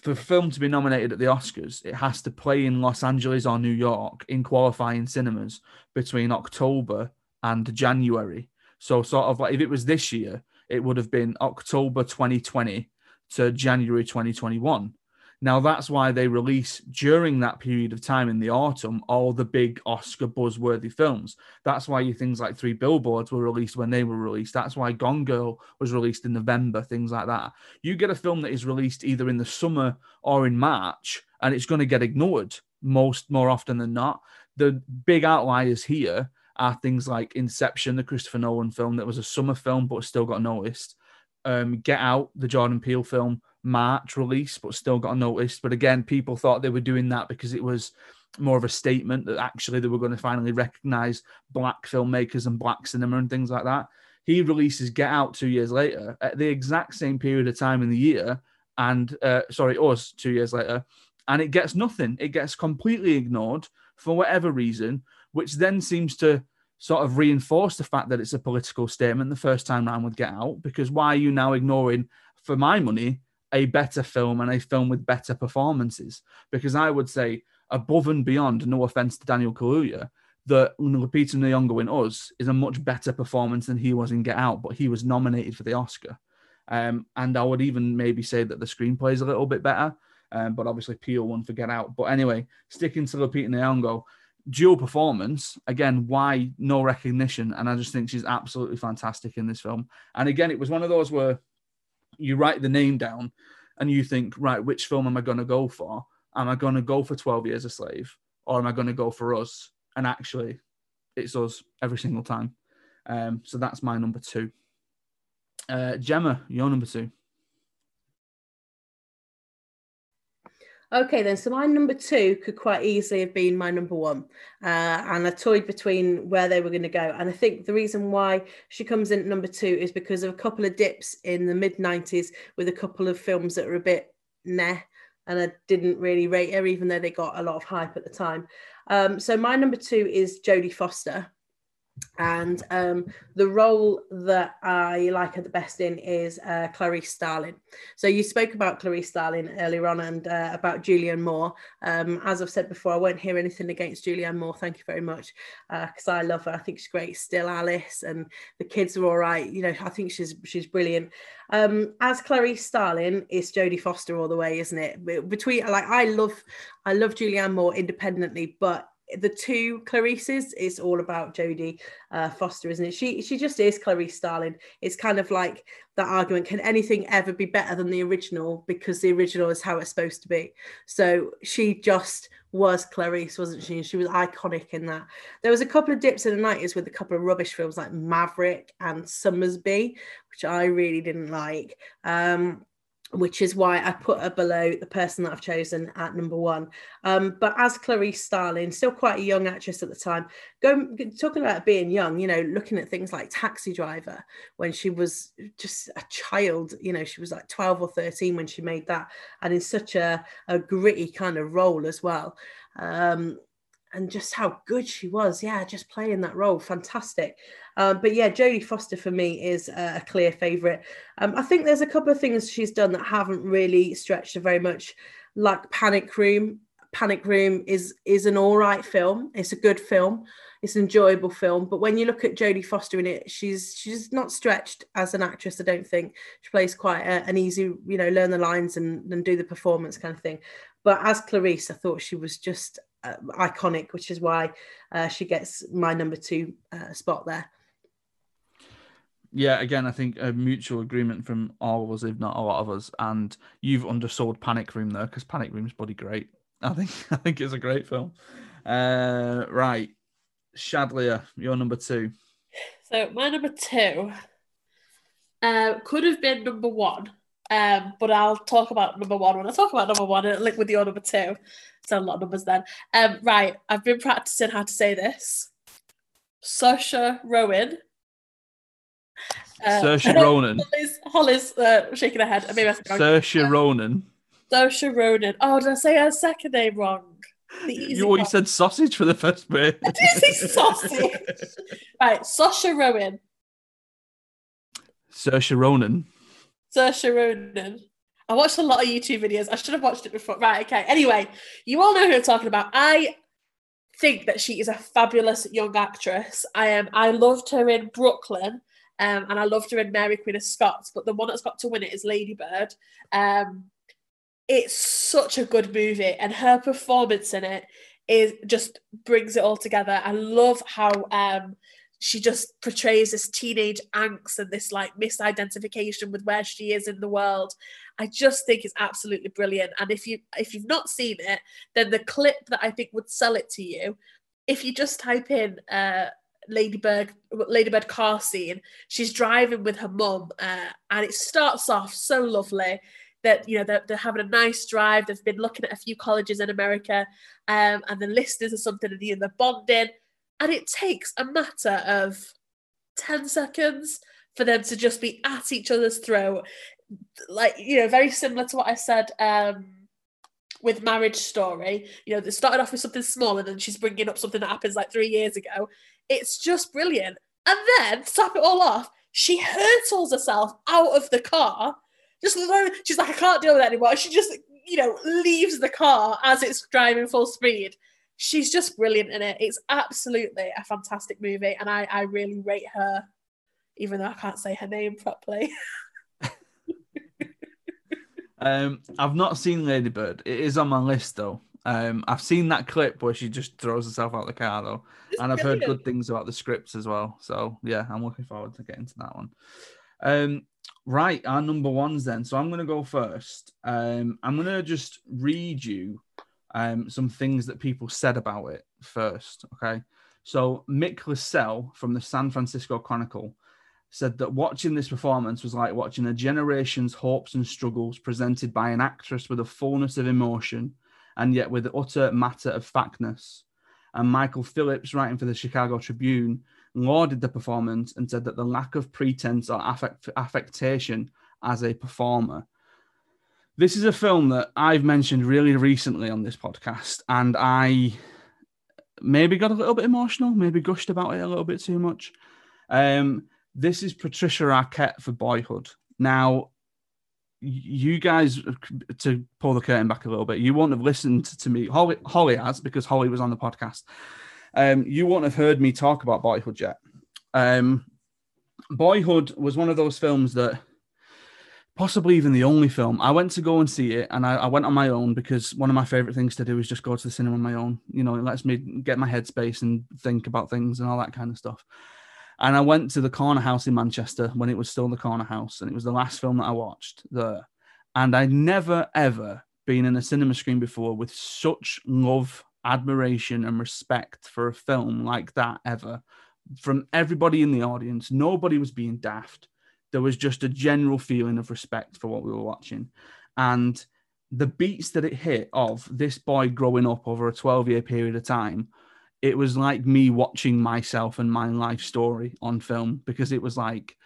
for a film to be nominated at the Oscars, it has to play in Los Angeles or New York in qualifying cinemas between October and January. So, sort of like if it was this year, it would have been October 2020 to January 2021. Now, that's why they release during that period of time in the autumn all the big Oscar buzzworthy films. That's why you things like Three Billboards were released when they were released. That's why Gone Girl was released in November, things like that. You get a film that is released either in the summer or in March, and it's going to get ignored most more often than not. The big outliers here are things like Inception, the Christopher Nolan film that was a summer film but still got noticed. Um, Get Out, the Jordan Peele film March release, but still got noticed. But again, people thought they were doing that because it was more of a statement that actually they were going to finally recognize black filmmakers and black cinema and things like that. He releases Get Out two years later at the exact same period of time in the year, and uh, sorry, us two years later, and it gets nothing. It gets completely ignored for whatever reason, which then seems to sort of reinforce the fact that it's a political statement the first time round with Get Out. Because why are you now ignoring, for my money, a better film and a film with better performances. Because I would say, above and beyond, no offense to Daniel Kaluuya, that Lupita Nyong'o in Us is a much better performance than he was in Get Out, but he was nominated for the Oscar. Um, and I would even maybe say that the screenplay is a little bit better, um, but obviously Peele won for Get Out. But anyway, sticking to Lupita Nyong'o, dual performance again. Why no recognition? And I just think she's absolutely fantastic in this film. And again, it was one of those where you write the name down and you think, right, which film am I going to go for? Am I going to go for 12 Years a Slave or am I going to go for us? And actually, it's us every single time. Um, so that's my number two. Uh, Gemma, your number two. Okay, then. So my number two could quite easily have been my number one. Uh, and I toyed between where they were going to go. And I think the reason why she comes in at number two is because of a couple of dips in the mid 90s with a couple of films that are a bit meh. And I didn't really rate her, even though they got a lot of hype at the time. Um, so my number two is Jodie Foster and um, the role that I like her the best in is uh, Clarice Starling. So you spoke about Clarice Starling earlier on and uh, about Julianne Moore. Um, as I've said before, I won't hear anything against Julianne Moore. Thank you very much because uh, I love her. I think she's great. Still Alice and the kids are all right. You know, I think she's she's brilliant. Um, as Clarice Starling, it's Jodie Foster all the way, isn't it? Between like I love I love Julianne Moore independently, but the two Clarices is all about Jodie uh, Foster, isn't it? She she just is Clarice Starling. It's kind of like that argument: can anything ever be better than the original? Because the original is how it's supposed to be. So she just was Clarice, wasn't she? She was iconic in that. There was a couple of dips in the nineties with a couple of rubbish films like Maverick and Sommersby, which I really didn't like. Um, which is why I put her below the person that I've chosen at number one. Um, but as Clarice Starling, still quite a young actress at the time, going talking about being young, you know, looking at things like Taxi Driver when she was just a child, you know, she was like 12 or 13 when she made that, and in such a, a gritty kind of role as well. Um, and just how good she was. Yeah, just playing that role, fantastic. Um, but yeah, Jodie Foster for me is a clear favourite. Um, I think there's a couple of things she's done that haven't really stretched her very much, like Panic Room. Panic Room is is an all right film. It's a good film. It's an enjoyable film. But when you look at Jodie Foster in it, she's she's not stretched as an actress. I don't think she plays quite a, an easy, you know, learn the lines and, and do the performance kind of thing. But as Clarice, I thought she was just uh, iconic, which is why uh, she gets my number two uh, spot there. Yeah, again, I think a mutual agreement from all of us, if not a lot of us, and you've undersold Panic Room there because Panic Room's bloody great. I think I think it's a great film. Uh, right, Shadlia, your number two. So my number two uh, could have been number one, um, but I'll talk about number one when I talk about number one and link with your number two. So a lot of numbers then. Um, right, I've been practicing how to say this. Saoirse Rowan. Uh, Saoirse Ronan. Holly's, Holly's uh, shaking her head. I Saoirse Ronan. Saoirse Ronan. Oh, did I say her second name wrong? You already said sausage for the first bit. I did say sausage. right, Saoirse Rowan. Saoirse Ronan. Saoirse Ronan. I watched a lot of YouTube videos. I should have watched it before. Right, okay. Anyway, you all know who I'm talking about. I think that she is a fabulous young actress. I am. I loved her in Brooklyn, um, and I loved her in Mary Queen of Scots. But the one that's got to win it is Lady Bird. Um, it's such a good movie, and her performance in it is just brings it all together. I love how um, she just portrays this teenage angst and this like misidentification with where she is in the world. I just think it's absolutely brilliant. And if you if you've not seen it then the clip that i think would sell it to you if you just type in uh ladybird ladybird car scene she's driving with her mum uh, and it starts off so lovely that you know they're, they're, having a nice drive. They've been looking at a few colleges in america um, and the listeners or something and you know, they're bonding and it takes a matter of 10 seconds for them to just be at each other's throat. Like, you know, very similar to what I said um, with Marriage Story. You know, they started off with something small and then she's bringing up something that happens like three years ago. It's just brilliant. And then, to top it all off, she hurtles herself out of the car. Just she's like, I can't deal with that anymore. She just, you know, leaves the car as it's driving full speed she's just brilliant in it. It's absolutely a fantastic movie, and I, I really rate her, even though I can't say her name properly. um, I've not seen Ladybird. It is on my list though. Um, I've seen that clip where she just throws herself out the car though, it's and I've heard good things about the scripts as well. So yeah, I'm looking forward to getting to that one. Um, right, our number ones then. So I'm going to go first. Um, I'm going to just read you um, some things that people said about it first. Okay. So Mick LaSalle from the San Francisco Chronicle said that watching this performance was like watching a generation's hopes and struggles presented by an actress with a fullness of emotion and yet with utter matter of factness. And Michael Phillips, writing for the Chicago Tribune, lauded the performance and said that the lack of pretense or affect- affectation as a performer this is a film that I've mentioned really recently on this podcast, and I maybe got a little bit emotional, maybe gushed about it a little bit too much. Um, this is Patricia Arquette for Boyhood. Now, you guys, to pull the curtain back a little bit, you won't have listened to me. Holly, Holly has because Holly was on the podcast. Um, you won't have heard me talk about Boyhood yet. Um, Boyhood was one of those films that possibly even the only film. I went to go and see it, and I, I, went on my own because one of my favorite things to do is just go to the cinema on my own. You know, it lets me get my headspace and think about things and all that kind of stuff. And I went to the Corner House in Manchester when it was still the Corner House, and it was the last film that I watched there. And I'd never ever been in a cinema screen before with such love, admiration, and respect for a film like that ever from everybody in the audience. Nobody was being daft there was just a general feeling of respect for what we were watching. And the beats that it hit of this boy growing up over a 12 year period of time, it was like me watching myself and my life story on film because it was like,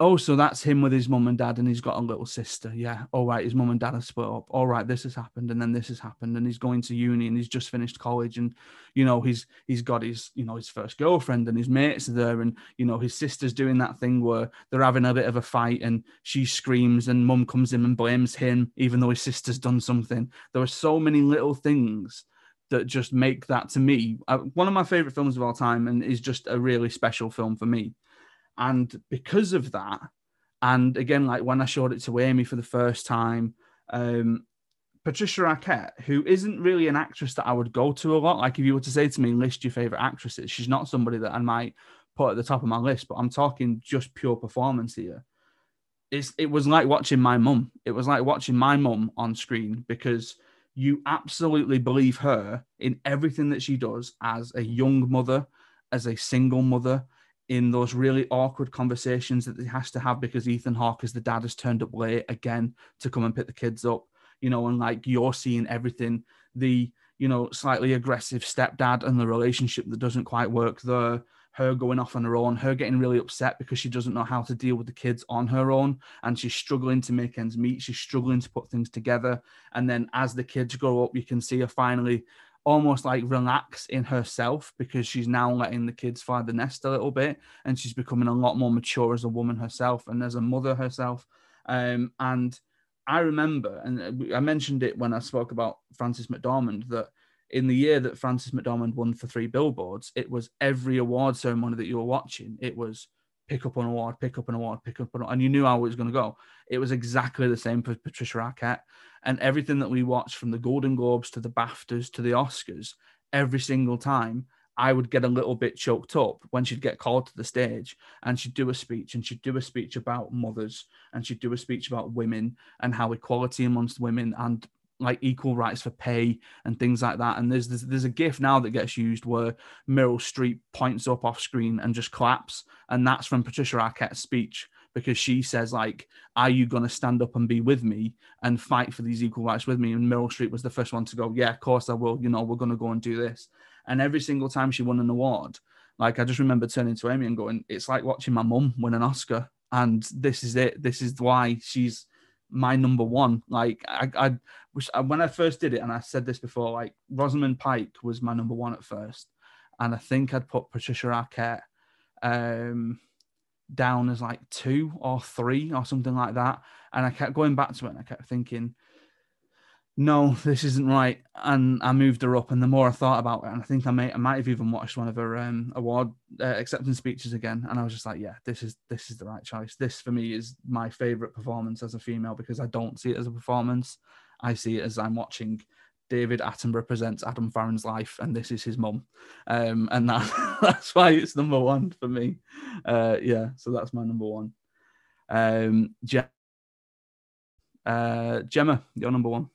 oh, so that's him with his mum and dad, and he's got a little sister. Yeah. All right. His mum and dad have split up. All right. This has happened, and then this has happened, and he's going to uni, and he's just finished college, and you know he's he's got his you know his first girlfriend, and his mates are there, and you know his sister's doing that thing where they're having a bit of a fight, and she screams, and mum comes in and blames him, even though his sister's done something. There are so many little things that just make that to me uh, one of my favorite films of all time, and is just a really special film for me. And because of that, and again, like when I showed it to Amy for the first time, um, Patricia Arquette, who isn't really an actress that I would go to a lot. Like if you were to say to me, list your favorite actresses, she's not somebody that I might put at the top of my list, but I'm talking just pure performance here. It's, it was like watching my mum. It was like watching my mum on screen because you absolutely believe her in everything that she does as a young mother, as a single mother, in those really awkward conversations that he has to have because Ethan Hawke, as the dad, has turned up late again to come and pick the kids up, you know, and like you're seeing everything the, you know, slightly aggressive stepdad and the relationship that doesn't quite work there, her going off on her own, her getting really upset because she doesn't know how to deal with the kids on her own and she's struggling to make ends meet, she's struggling to put things together. And then as the kids grow up, you can see her finally almost like relax in herself because she's now letting the kids fly the nest a little bit and she's becoming a lot more mature as a woman herself and as a mother herself. Um, and I remember, and I mentioned it when I spoke about Frances McDormand, that in the year that Frances McDormand won for three billboards, it was every award ceremony that you were watching. It was pick up an award, pick up an award, pick up an award, and you knew how it was going to go. It was exactly the same for Patricia Arquette and everything that we watched from the Golden Globes to the BAFTAs to the Oscars, every single time I would get a little bit choked up when she'd get called to the stage and she'd do a speech and she'd do a speech about mothers and she'd do a speech about women and how equality amongst women and like equal rights for pay and things like that. And there's, there's there's a gif now that gets used where Meryl Streep points up off screen and just claps, and that's from Patricia Arquette's speech because she says like, "Are you going to stand up and be with me and fight for these equal rights with me?" And Meryl Streep was the first one to go, "Yeah, of course I will. You know, we're going to go and do this." And every single time she won an award, like I just remember turning to Amy and going, "It's like watching my mum win an Oscar." And this is it. This is why she's my number one. Like I, I wish when I first did it, and I said this before, like Rosamund Pike was my number one at first, and I think I'd put Patricia Arquette um, down as like two or three or something like that. And I kept going back to it, and I kept thinking, no, this isn't right. And I moved her up. And the more I thought about it, and I think I may, I might have even watched one of her um, award uh, acceptance speeches again. And I was just like, yeah, this is this is the right choice. This for me is my favorite performance as a female because I don't see it as a performance. I see it as I'm watching David Attenborough presents Adam Farron's life, and this is his mum, um, and that that's why it's number one for me. Uh, yeah, so that's my number one. Um, Gemma, uh, Gemma, your number one.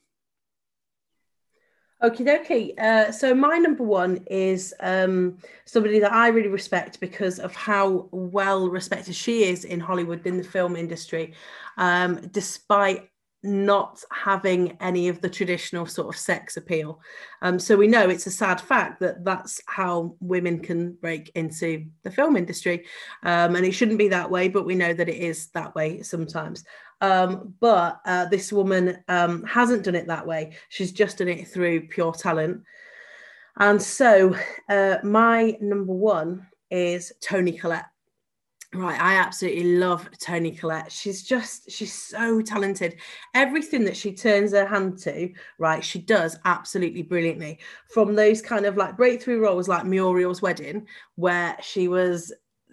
Okay, okay. Uh, so my number one is um, somebody that I really respect because of how well respected she is in Hollywood in the film industry, um, despite not having any of the traditional sort of sex appeal. Um, so we know it's a sad fact that that's how women can break into the film industry. Um, and it shouldn't be that way, but we know that it is that way sometimes. Um, but uh, this woman um, hasn't done it that way. She's just done it through pure talent. And so uh, my number one is Toni Collette. Right, I absolutely love Toni Collette. She's just, she's so talented. Everything that she turns her hand to, right, she does absolutely brilliantly. From those kind of like breakthrough roles like Muriel's Wedding, where she was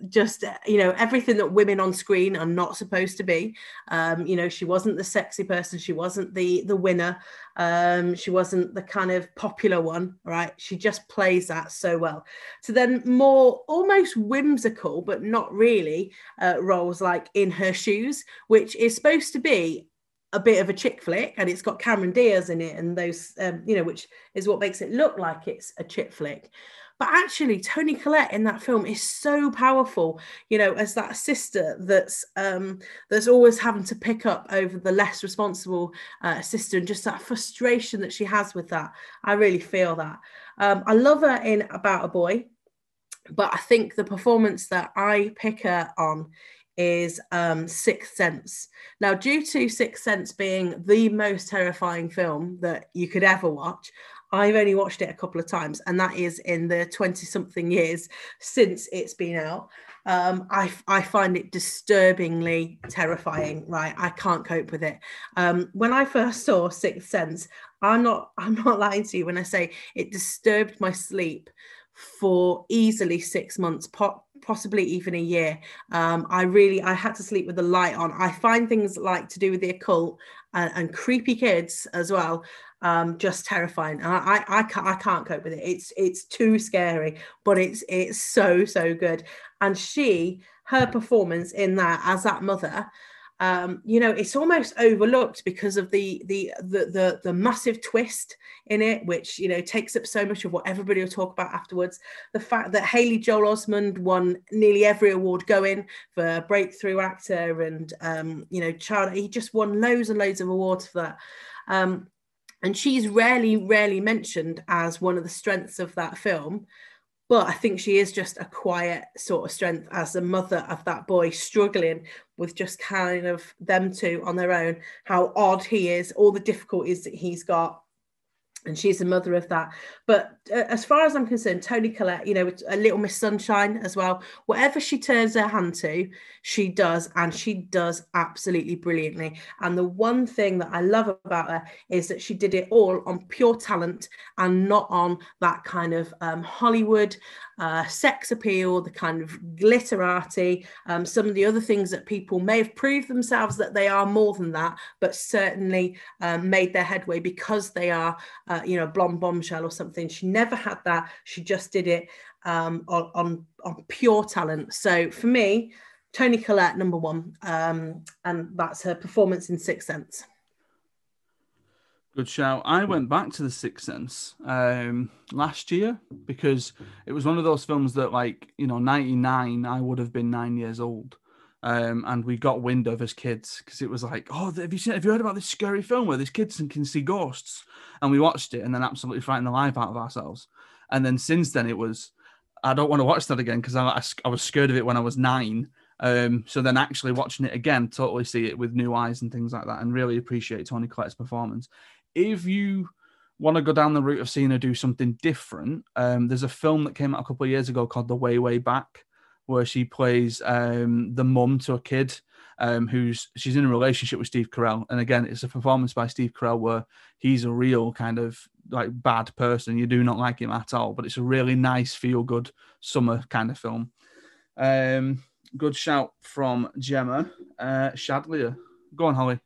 just you know everything that women on screen are not supposed to be. Um you know she wasn't the sexy person she wasn't the the winner um she wasn't the kind of popular one right? She just plays that so well. So then more almost whimsical but not really uh, roles like in her shoes which is supposed to be a bit of a chick flick and it's got Cameron Diaz in it and those um, you know which is what makes it look like it's a chick flick but actually Toni Collette in that film is so powerful you know as that sister that's um that's always having to pick up over the less responsible uh, sister and just that frustration that she has with that I really feel that um, I love her in About a Boy but I think the performance that I pick her on is um, Sixth Sense. Now, due to Sixth Sense being the most terrifying film that you could ever watch, I've only watched it a couple of times, and that is in the 20 something years since it's been out. Um, I, I find it disturbingly terrifying, right? I can't cope with it. Um, when I first saw Sixth Sense, I'm not I'm not lying to you when I say it disturbed my sleep for easily six months, po- possibly even a year. Um, I really, I had to sleep with the light on. I find things like to do with the occult and, and creepy kids as well, um, just terrifying. I, I, I can't, I can't cope with it. It's, it's too scary, but it's, it's so, so good. And she, her performance in that as that mother, um, you know, it's almost overlooked because of the, the the the the massive twist in it, which you know takes up so much of what everybody will talk about afterwards. The fact that Haley Joel Osment won nearly every award going for breakthrough actor, and um, you know, child, he just won loads and loads of awards for that. Um, and she's rarely, rarely mentioned as one of the strengths of that film but I think she is just a quiet sort of strength as the mother of that boy struggling with just kind of them two on their own, how odd he is, all the difficulties that he's got and she's the mother of that. But uh, as far as I'm concerned, Toni Collette, you know, a little Miss Sunshine as well. Whatever she turns her hand to, she does, and she does absolutely brilliantly. And the one thing that I love about her is that she did it all on pure talent and not on that kind of um, Hollywood uh, sex appeal, the kind of glitterati, um, some of the other things that people may have proved themselves that they are more than that, but certainly um, made their headway because they are, uh, you know, blonde bombshell or something. She never had that. She just did it um, on, on, on pure talent. So for me, Toni Collette, number one, um, and that's her performance in Sixth Sense. Good shout. I went back to The Sixth Sense um, last year because it was one of those films that, like, you know, 99, I would have been nine years old. Um, and we got wind of as kids because it was like, oh, have you seen? Have you heard about this scary film where these kids can see ghosts? And we watched it and then absolutely frightened the life out of ourselves. And then since then, it was, I don't want to watch that again because I, I, was scared of it when I was nine. Um, so then actually watching it again, totally see it with new eyes and things like that, and really appreciate Toni Collette's performance if you want to go down the route of seeing her do something different, um, there's a film that came out a couple of years ago called The Way Way Back, where she plays um, the mum to a kid um, who's she's in a relationship with Steve Carell, and again, it's a performance by Steve Carell where he's a real kind of like bad person. You do not like him at all, but it's a really nice, feel good summer kind of film. Um, good shout from Gemma uh, Shadlia. Go on, Holly.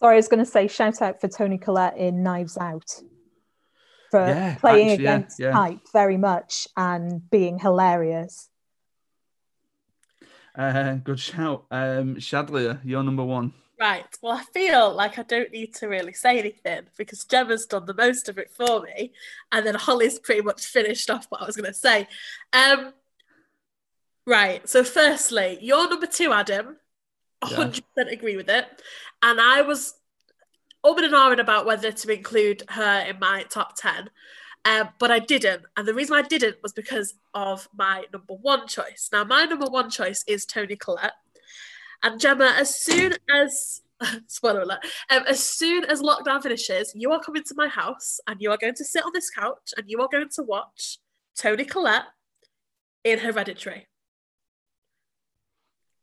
Sorry, I was going to say shout out for Toni Collette in Knives Out for yeah, playing actually, against yeah, yeah. type very much and being hilarious. Uh, good shout. Um, Shadlia, you're number one. Right. Well, I feel like I don't need to really say anything because Gemma's done the most of it for me, and then Holly's pretty much finished off what I was going to say. Um, right. So, firstly, you're number two, Adam. 100% agree with it. And I was umming and ahhing about whether to include her in my top 10. Um, but I didn't. And the reason I didn't was because of my number one choice. Now, my number one choice is Toni Collette. And Gemma, as soon as spoiler alert, um, as soon as lockdown finishes, you are coming to my house and you are going to sit on this couch and you are going to watch Toni Collette in Hereditary.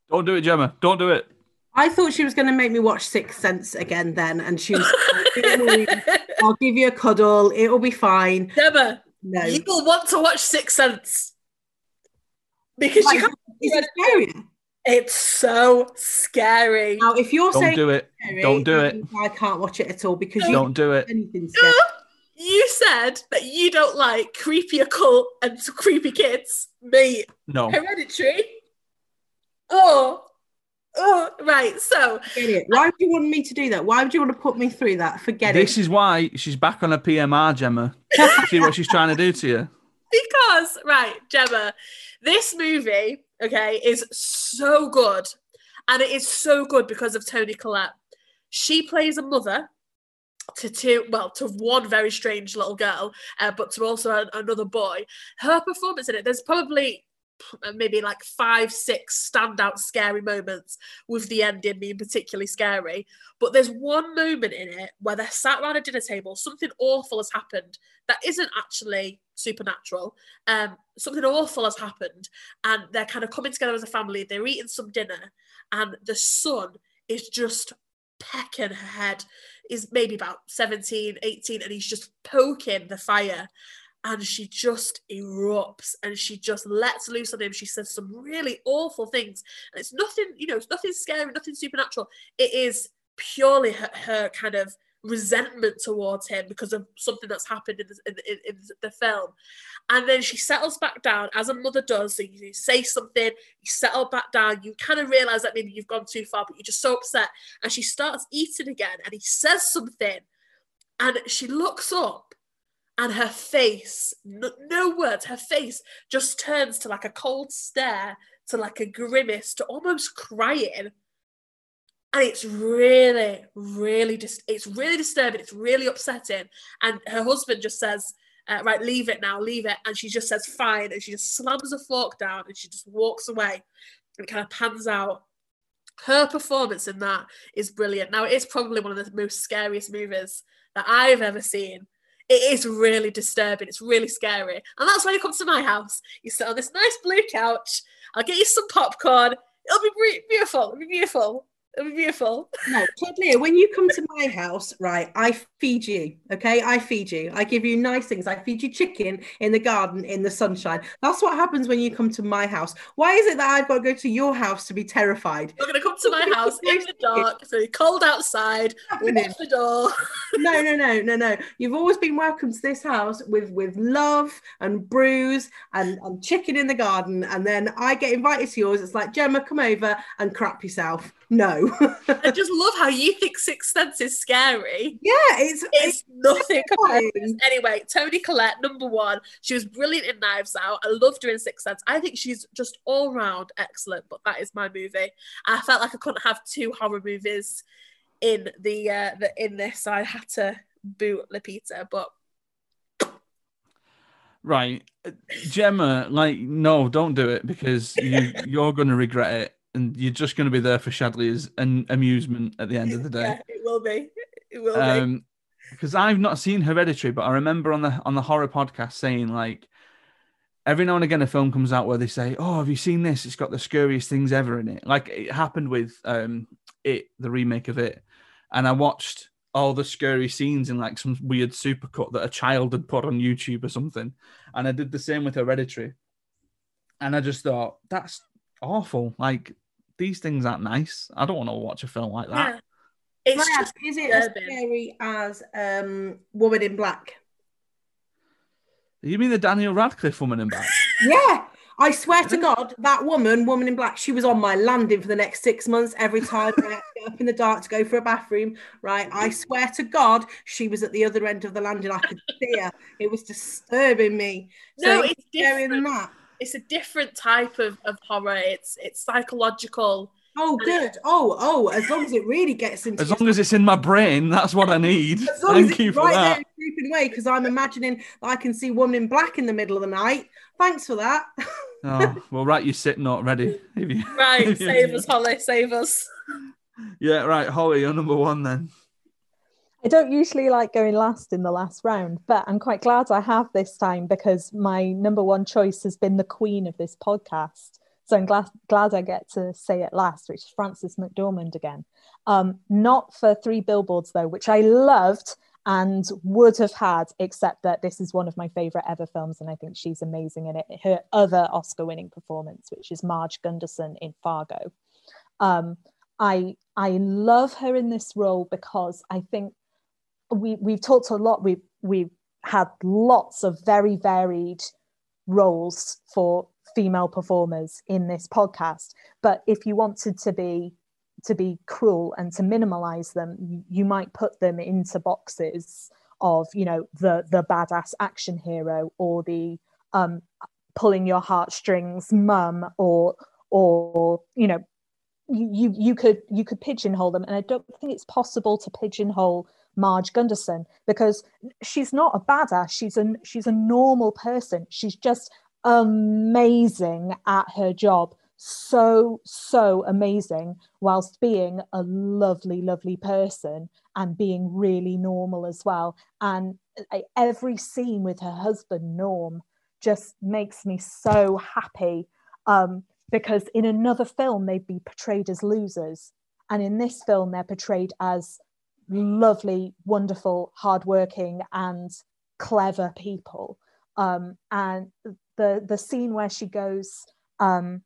Don't do it, Gemma. Don't do it. I thought she was going to make me watch Sixth Sense again then, and she was. I'll give you a cuddle. It'll be fine. Gemma, no. you will want to watch Six Sense because like, you can't. scary? It's so scary. Now, if you're don't saying do it, scary, don't do it. I can't watch it at all because you don't do it. Anything You said that you don't like creepy occult and creepy kids. Me, no hereditary. Oh, right. So Forget it. Why would you want me to do that? Why would you want to put me through that? Forget This is why she's back on a PMR, Gemma. See what she's trying to do to you. because right, Gemma, this movie, okay, is so good. And it is so good because of Toni Collette. She plays a mother to two, well, to one very strange little girl, uh, but to also a- another boy. Her performance in it, there's probably maybe like five, six standout scary moments, with the ending being particularly scary. But there's one moment in it where they're sat around a dinner table, something awful has happened that isn't actually supernatural. Um, something awful has happened, and they're kind of coming together as a family. They're eating some dinner, and the son is just pecking her head. Is maybe about 17, 18, and he's just poking the fire. And she just erupts and she just lets loose on him. She says some really awful things. And it's nothing, you know, it's nothing scary, nothing supernatural. It is purely her, her kind of resentment towards him because of something that's happened in the, in, in, in the film. And then she settles back down, as a mother does. So you say something, you settle back down, you kind of realize that maybe you've gone too far, but you're just so upset. And she starts eating again, and he says something, and she looks up, and her face, no, no words, her face just turns to like a cold stare, to like a grimace, to almost crying. And it's really really dis- it's really disturbing it's really upsetting. And her husband just says uh, right leave it now leave it. And she just says fine. And she just slams a fork down and she just walks away and kind of pans out. Her performance in that is brilliant. Now it is probably one of the most scariest movies that i've ever seen it is really disturbing it's really scary. And that's why you come to my house you sit on this nice blue couch i'll get you some popcorn it'll be beautiful it'll be beautiful it'll be beautiful No, Claudia, when you come to my house, right, I feed you, okay? I feed you. I give you nice things. I feed you chicken in the garden in the sunshine. That's what happens when you come to my house. Why is it that I've got to go to your house to be terrified? You're gonna come to my house in the dark. It's really cold outside. We'll lock the door. No, no, no, no, no. You've always been welcome to this house with with love and brews and, and chicken in the garden. And then I get invited to yours. It's like, Gemma, come over and crap yourself. No. I just love how you think Sixth Sense is scary. yeah, it's, It's nothing compared to fine. this. Anyway, Toni Collette, number one. She was brilliant in Knives Out. I loved her in Sixth Sense. I think she's just all round excellent, but that is my movie. I felt like I couldn't have two horror movies in the uh the in this, so I had to boot Lupita, but Right, Uh, Gemma, like, no, don't do it because you you're going to regret it, and you're just going to be there for Shadlia's an amusement at the end of the day. yeah, it will be. It will be. Um, because I've not seen Hereditary, but I remember on the on the horror podcast saying like every now and again a film comes out where they say, "Oh, have you seen this? It's got the scariest things ever in it." Like it happened with um it, the remake of it, and I watched all the scary scenes in like some weird supercut that a child had put on YouTube or something, and I did the same with Hereditary, and I just thought that's awful. Like these things aren't nice. I don't want to watch a film like that. Yeah. It's Can just ask, is it as scary as um, Woman in Black? You mean the Daniel Radcliffe woman in Black? Yeah, I swear to God, that woman, Woman in Black, she was on my landing for the next six months every time I had to get up in the dark to go for a bathroom. Right, I swear to God, she was at the other end of the landing. I could see her. It was disturbing me. No, So it's scarier than different. that. It's a different type of, of horror. It's it's psychological. Oh, good. Oh, oh, as long as it really gets into As long as it's in my brain, that's what I need. As long as Thank you it's for right that. there creeping away, because I'm imagining that I can see Woman in Black in the middle of the night. Thanks for that. Oh, well, right, you sit not ready. You- Right, save us, Holly, save us. Yeah, right, Holly, you're number one then. I don't usually like going last in the last round, but I'm quite glad I have this time because my number one choice has been the queen of this podcast. So I'm glad, glad I get to say it last, which is Frances McDormand again. Um, not for Three Billboards, though, which I loved and would have had, except that this is one of my favorite ever films, and I think she's amazing in it. Her other Oscar winning performance, which is Marge Gunderson in Fargo. Um, I I love her in this role because I think we we've talked a lot. We we've had lots of very varied roles for female performers in this podcast. But if you wanted to be to be cruel and to minimalize them, you, you might put them into boxes of you know the the badass action hero or the um, pulling your heartstrings mum or or you know you you could you could pigeonhole them and i don't think it's possible to pigeonhole marge gunderson because she's not a badass. She's a she's a normal person. She's just amazing at her job. So so amazing whilst being a lovely lovely person and being really normal as well. And every scene with her husband norm just makes me so happy um, because in another film they'd be portrayed as losers. And in this film they're portrayed as lovely wonderful hardworking and clever people. Um, and the the scene where she goes um,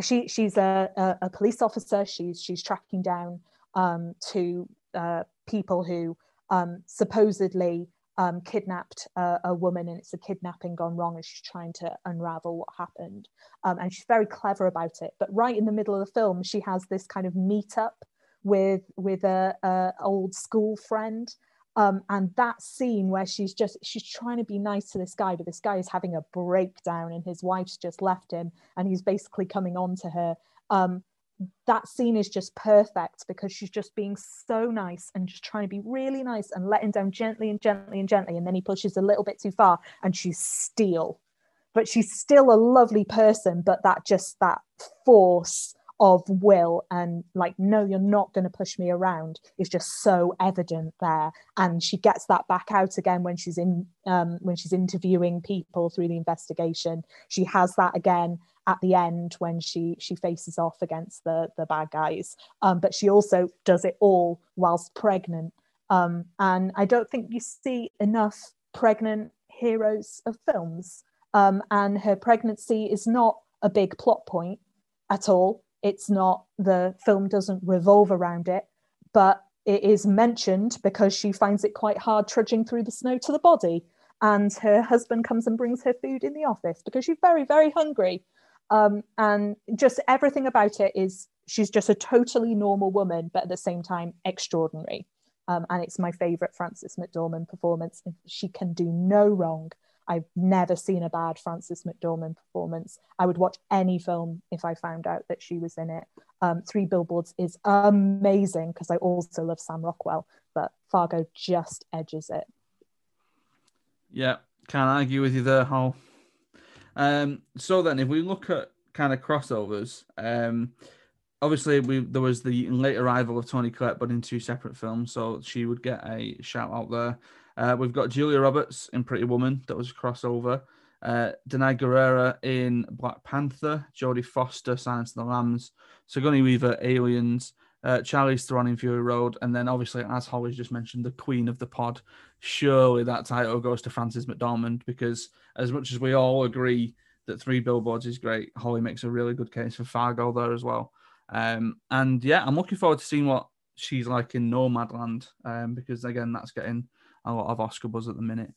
she she's a, a, a, police officer. She's she's tracking down um, two uh, people who um, supposedly um, kidnapped a, a, woman and it's a kidnapping gone wrong and she's trying to unravel what happened. Um, and she's very clever about it. But right in the middle of the film she has this kind of meetup with with a, a old school friend um, and that scene where she's just she's trying to be nice to this guy but this guy is having a breakdown and his wife's just left him and he's basically coming on to her um, that scene is just perfect because she's just being so nice and just trying to be really nice and letting down gently and gently and gently. And then he pushes a little bit too far and she's steel. But she's still a lovely person, but that just that force of will and like no you're not going to push me around is just so evident there. And she gets that back out again when she's in um, when she's interviewing people through the investigation. She has that again at the end when she she faces off against the the bad guys. Um, but she also does it all whilst pregnant. Um, and i don't think you see enough pregnant heroes of films. Um, and her pregnancy is not a big plot point at all it's not, the film doesn't revolve around it, but it is mentioned because she finds it quite hard trudging through the snow to the body. And her husband comes and brings her food in the office because she's very, very hungry. Um, and just everything about it is she's just a totally normal woman, but at the same time, extraordinary. Um, and it's my favorite Frances McDormand performance. She can do no wrong. I've never seen a bad Frances McDormand performance. I would watch any film if I found out that she was in it. Um, Three Billboards is amazing because I also love Sam Rockwell, but Fargo just edges it. Yeah, can't argue with you there, Hall. Um, so then, if we look at kind of crossovers, um, obviously we there was the late arrival of Toni Collette, but in two separate films, so she would get a shout out there. Uh, we've got Julia Roberts in Pretty Woman, that was a crossover. Uh, Danai Gurira in Black Panther, Jodie Foster, Silence of the Lambs, Sigourney Weaver, Aliens, uh, Charlize Theron in Fury Road, and then obviously, as Holly's just mentioned, the Queen of the Pod. Surely that title goes to Frances McDormand because, as much as we all agree that Three Billboards is great, Holly makes a really good case for Fargo there as well. Um, and yeah, I'm looking forward to seeing what she's like in Nomadland um, because again, that's getting a lot of Oscar buzz at the minute.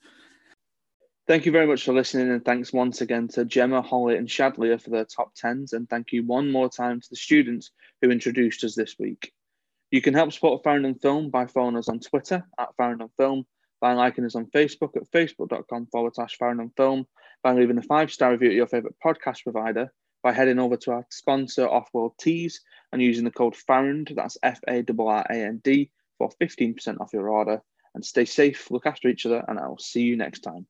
Thank you very much for listening, and thanks once again to Gemma, Holly, and Shadlia for their top tens. And thank you one more time to the students who introduced us this week. You can help support Farringdon Film by following us on Twitter at Farringdon Film, by liking us on Facebook at facebook.com forward slash Farringdon Film, by leaving a five star review at your favourite podcast provider, by heading over to our sponsor Offworld Tees and using the code FARRAND, that's F A R R A N D, for 15% off your order and stay safe, look after each other, and I will see you next time.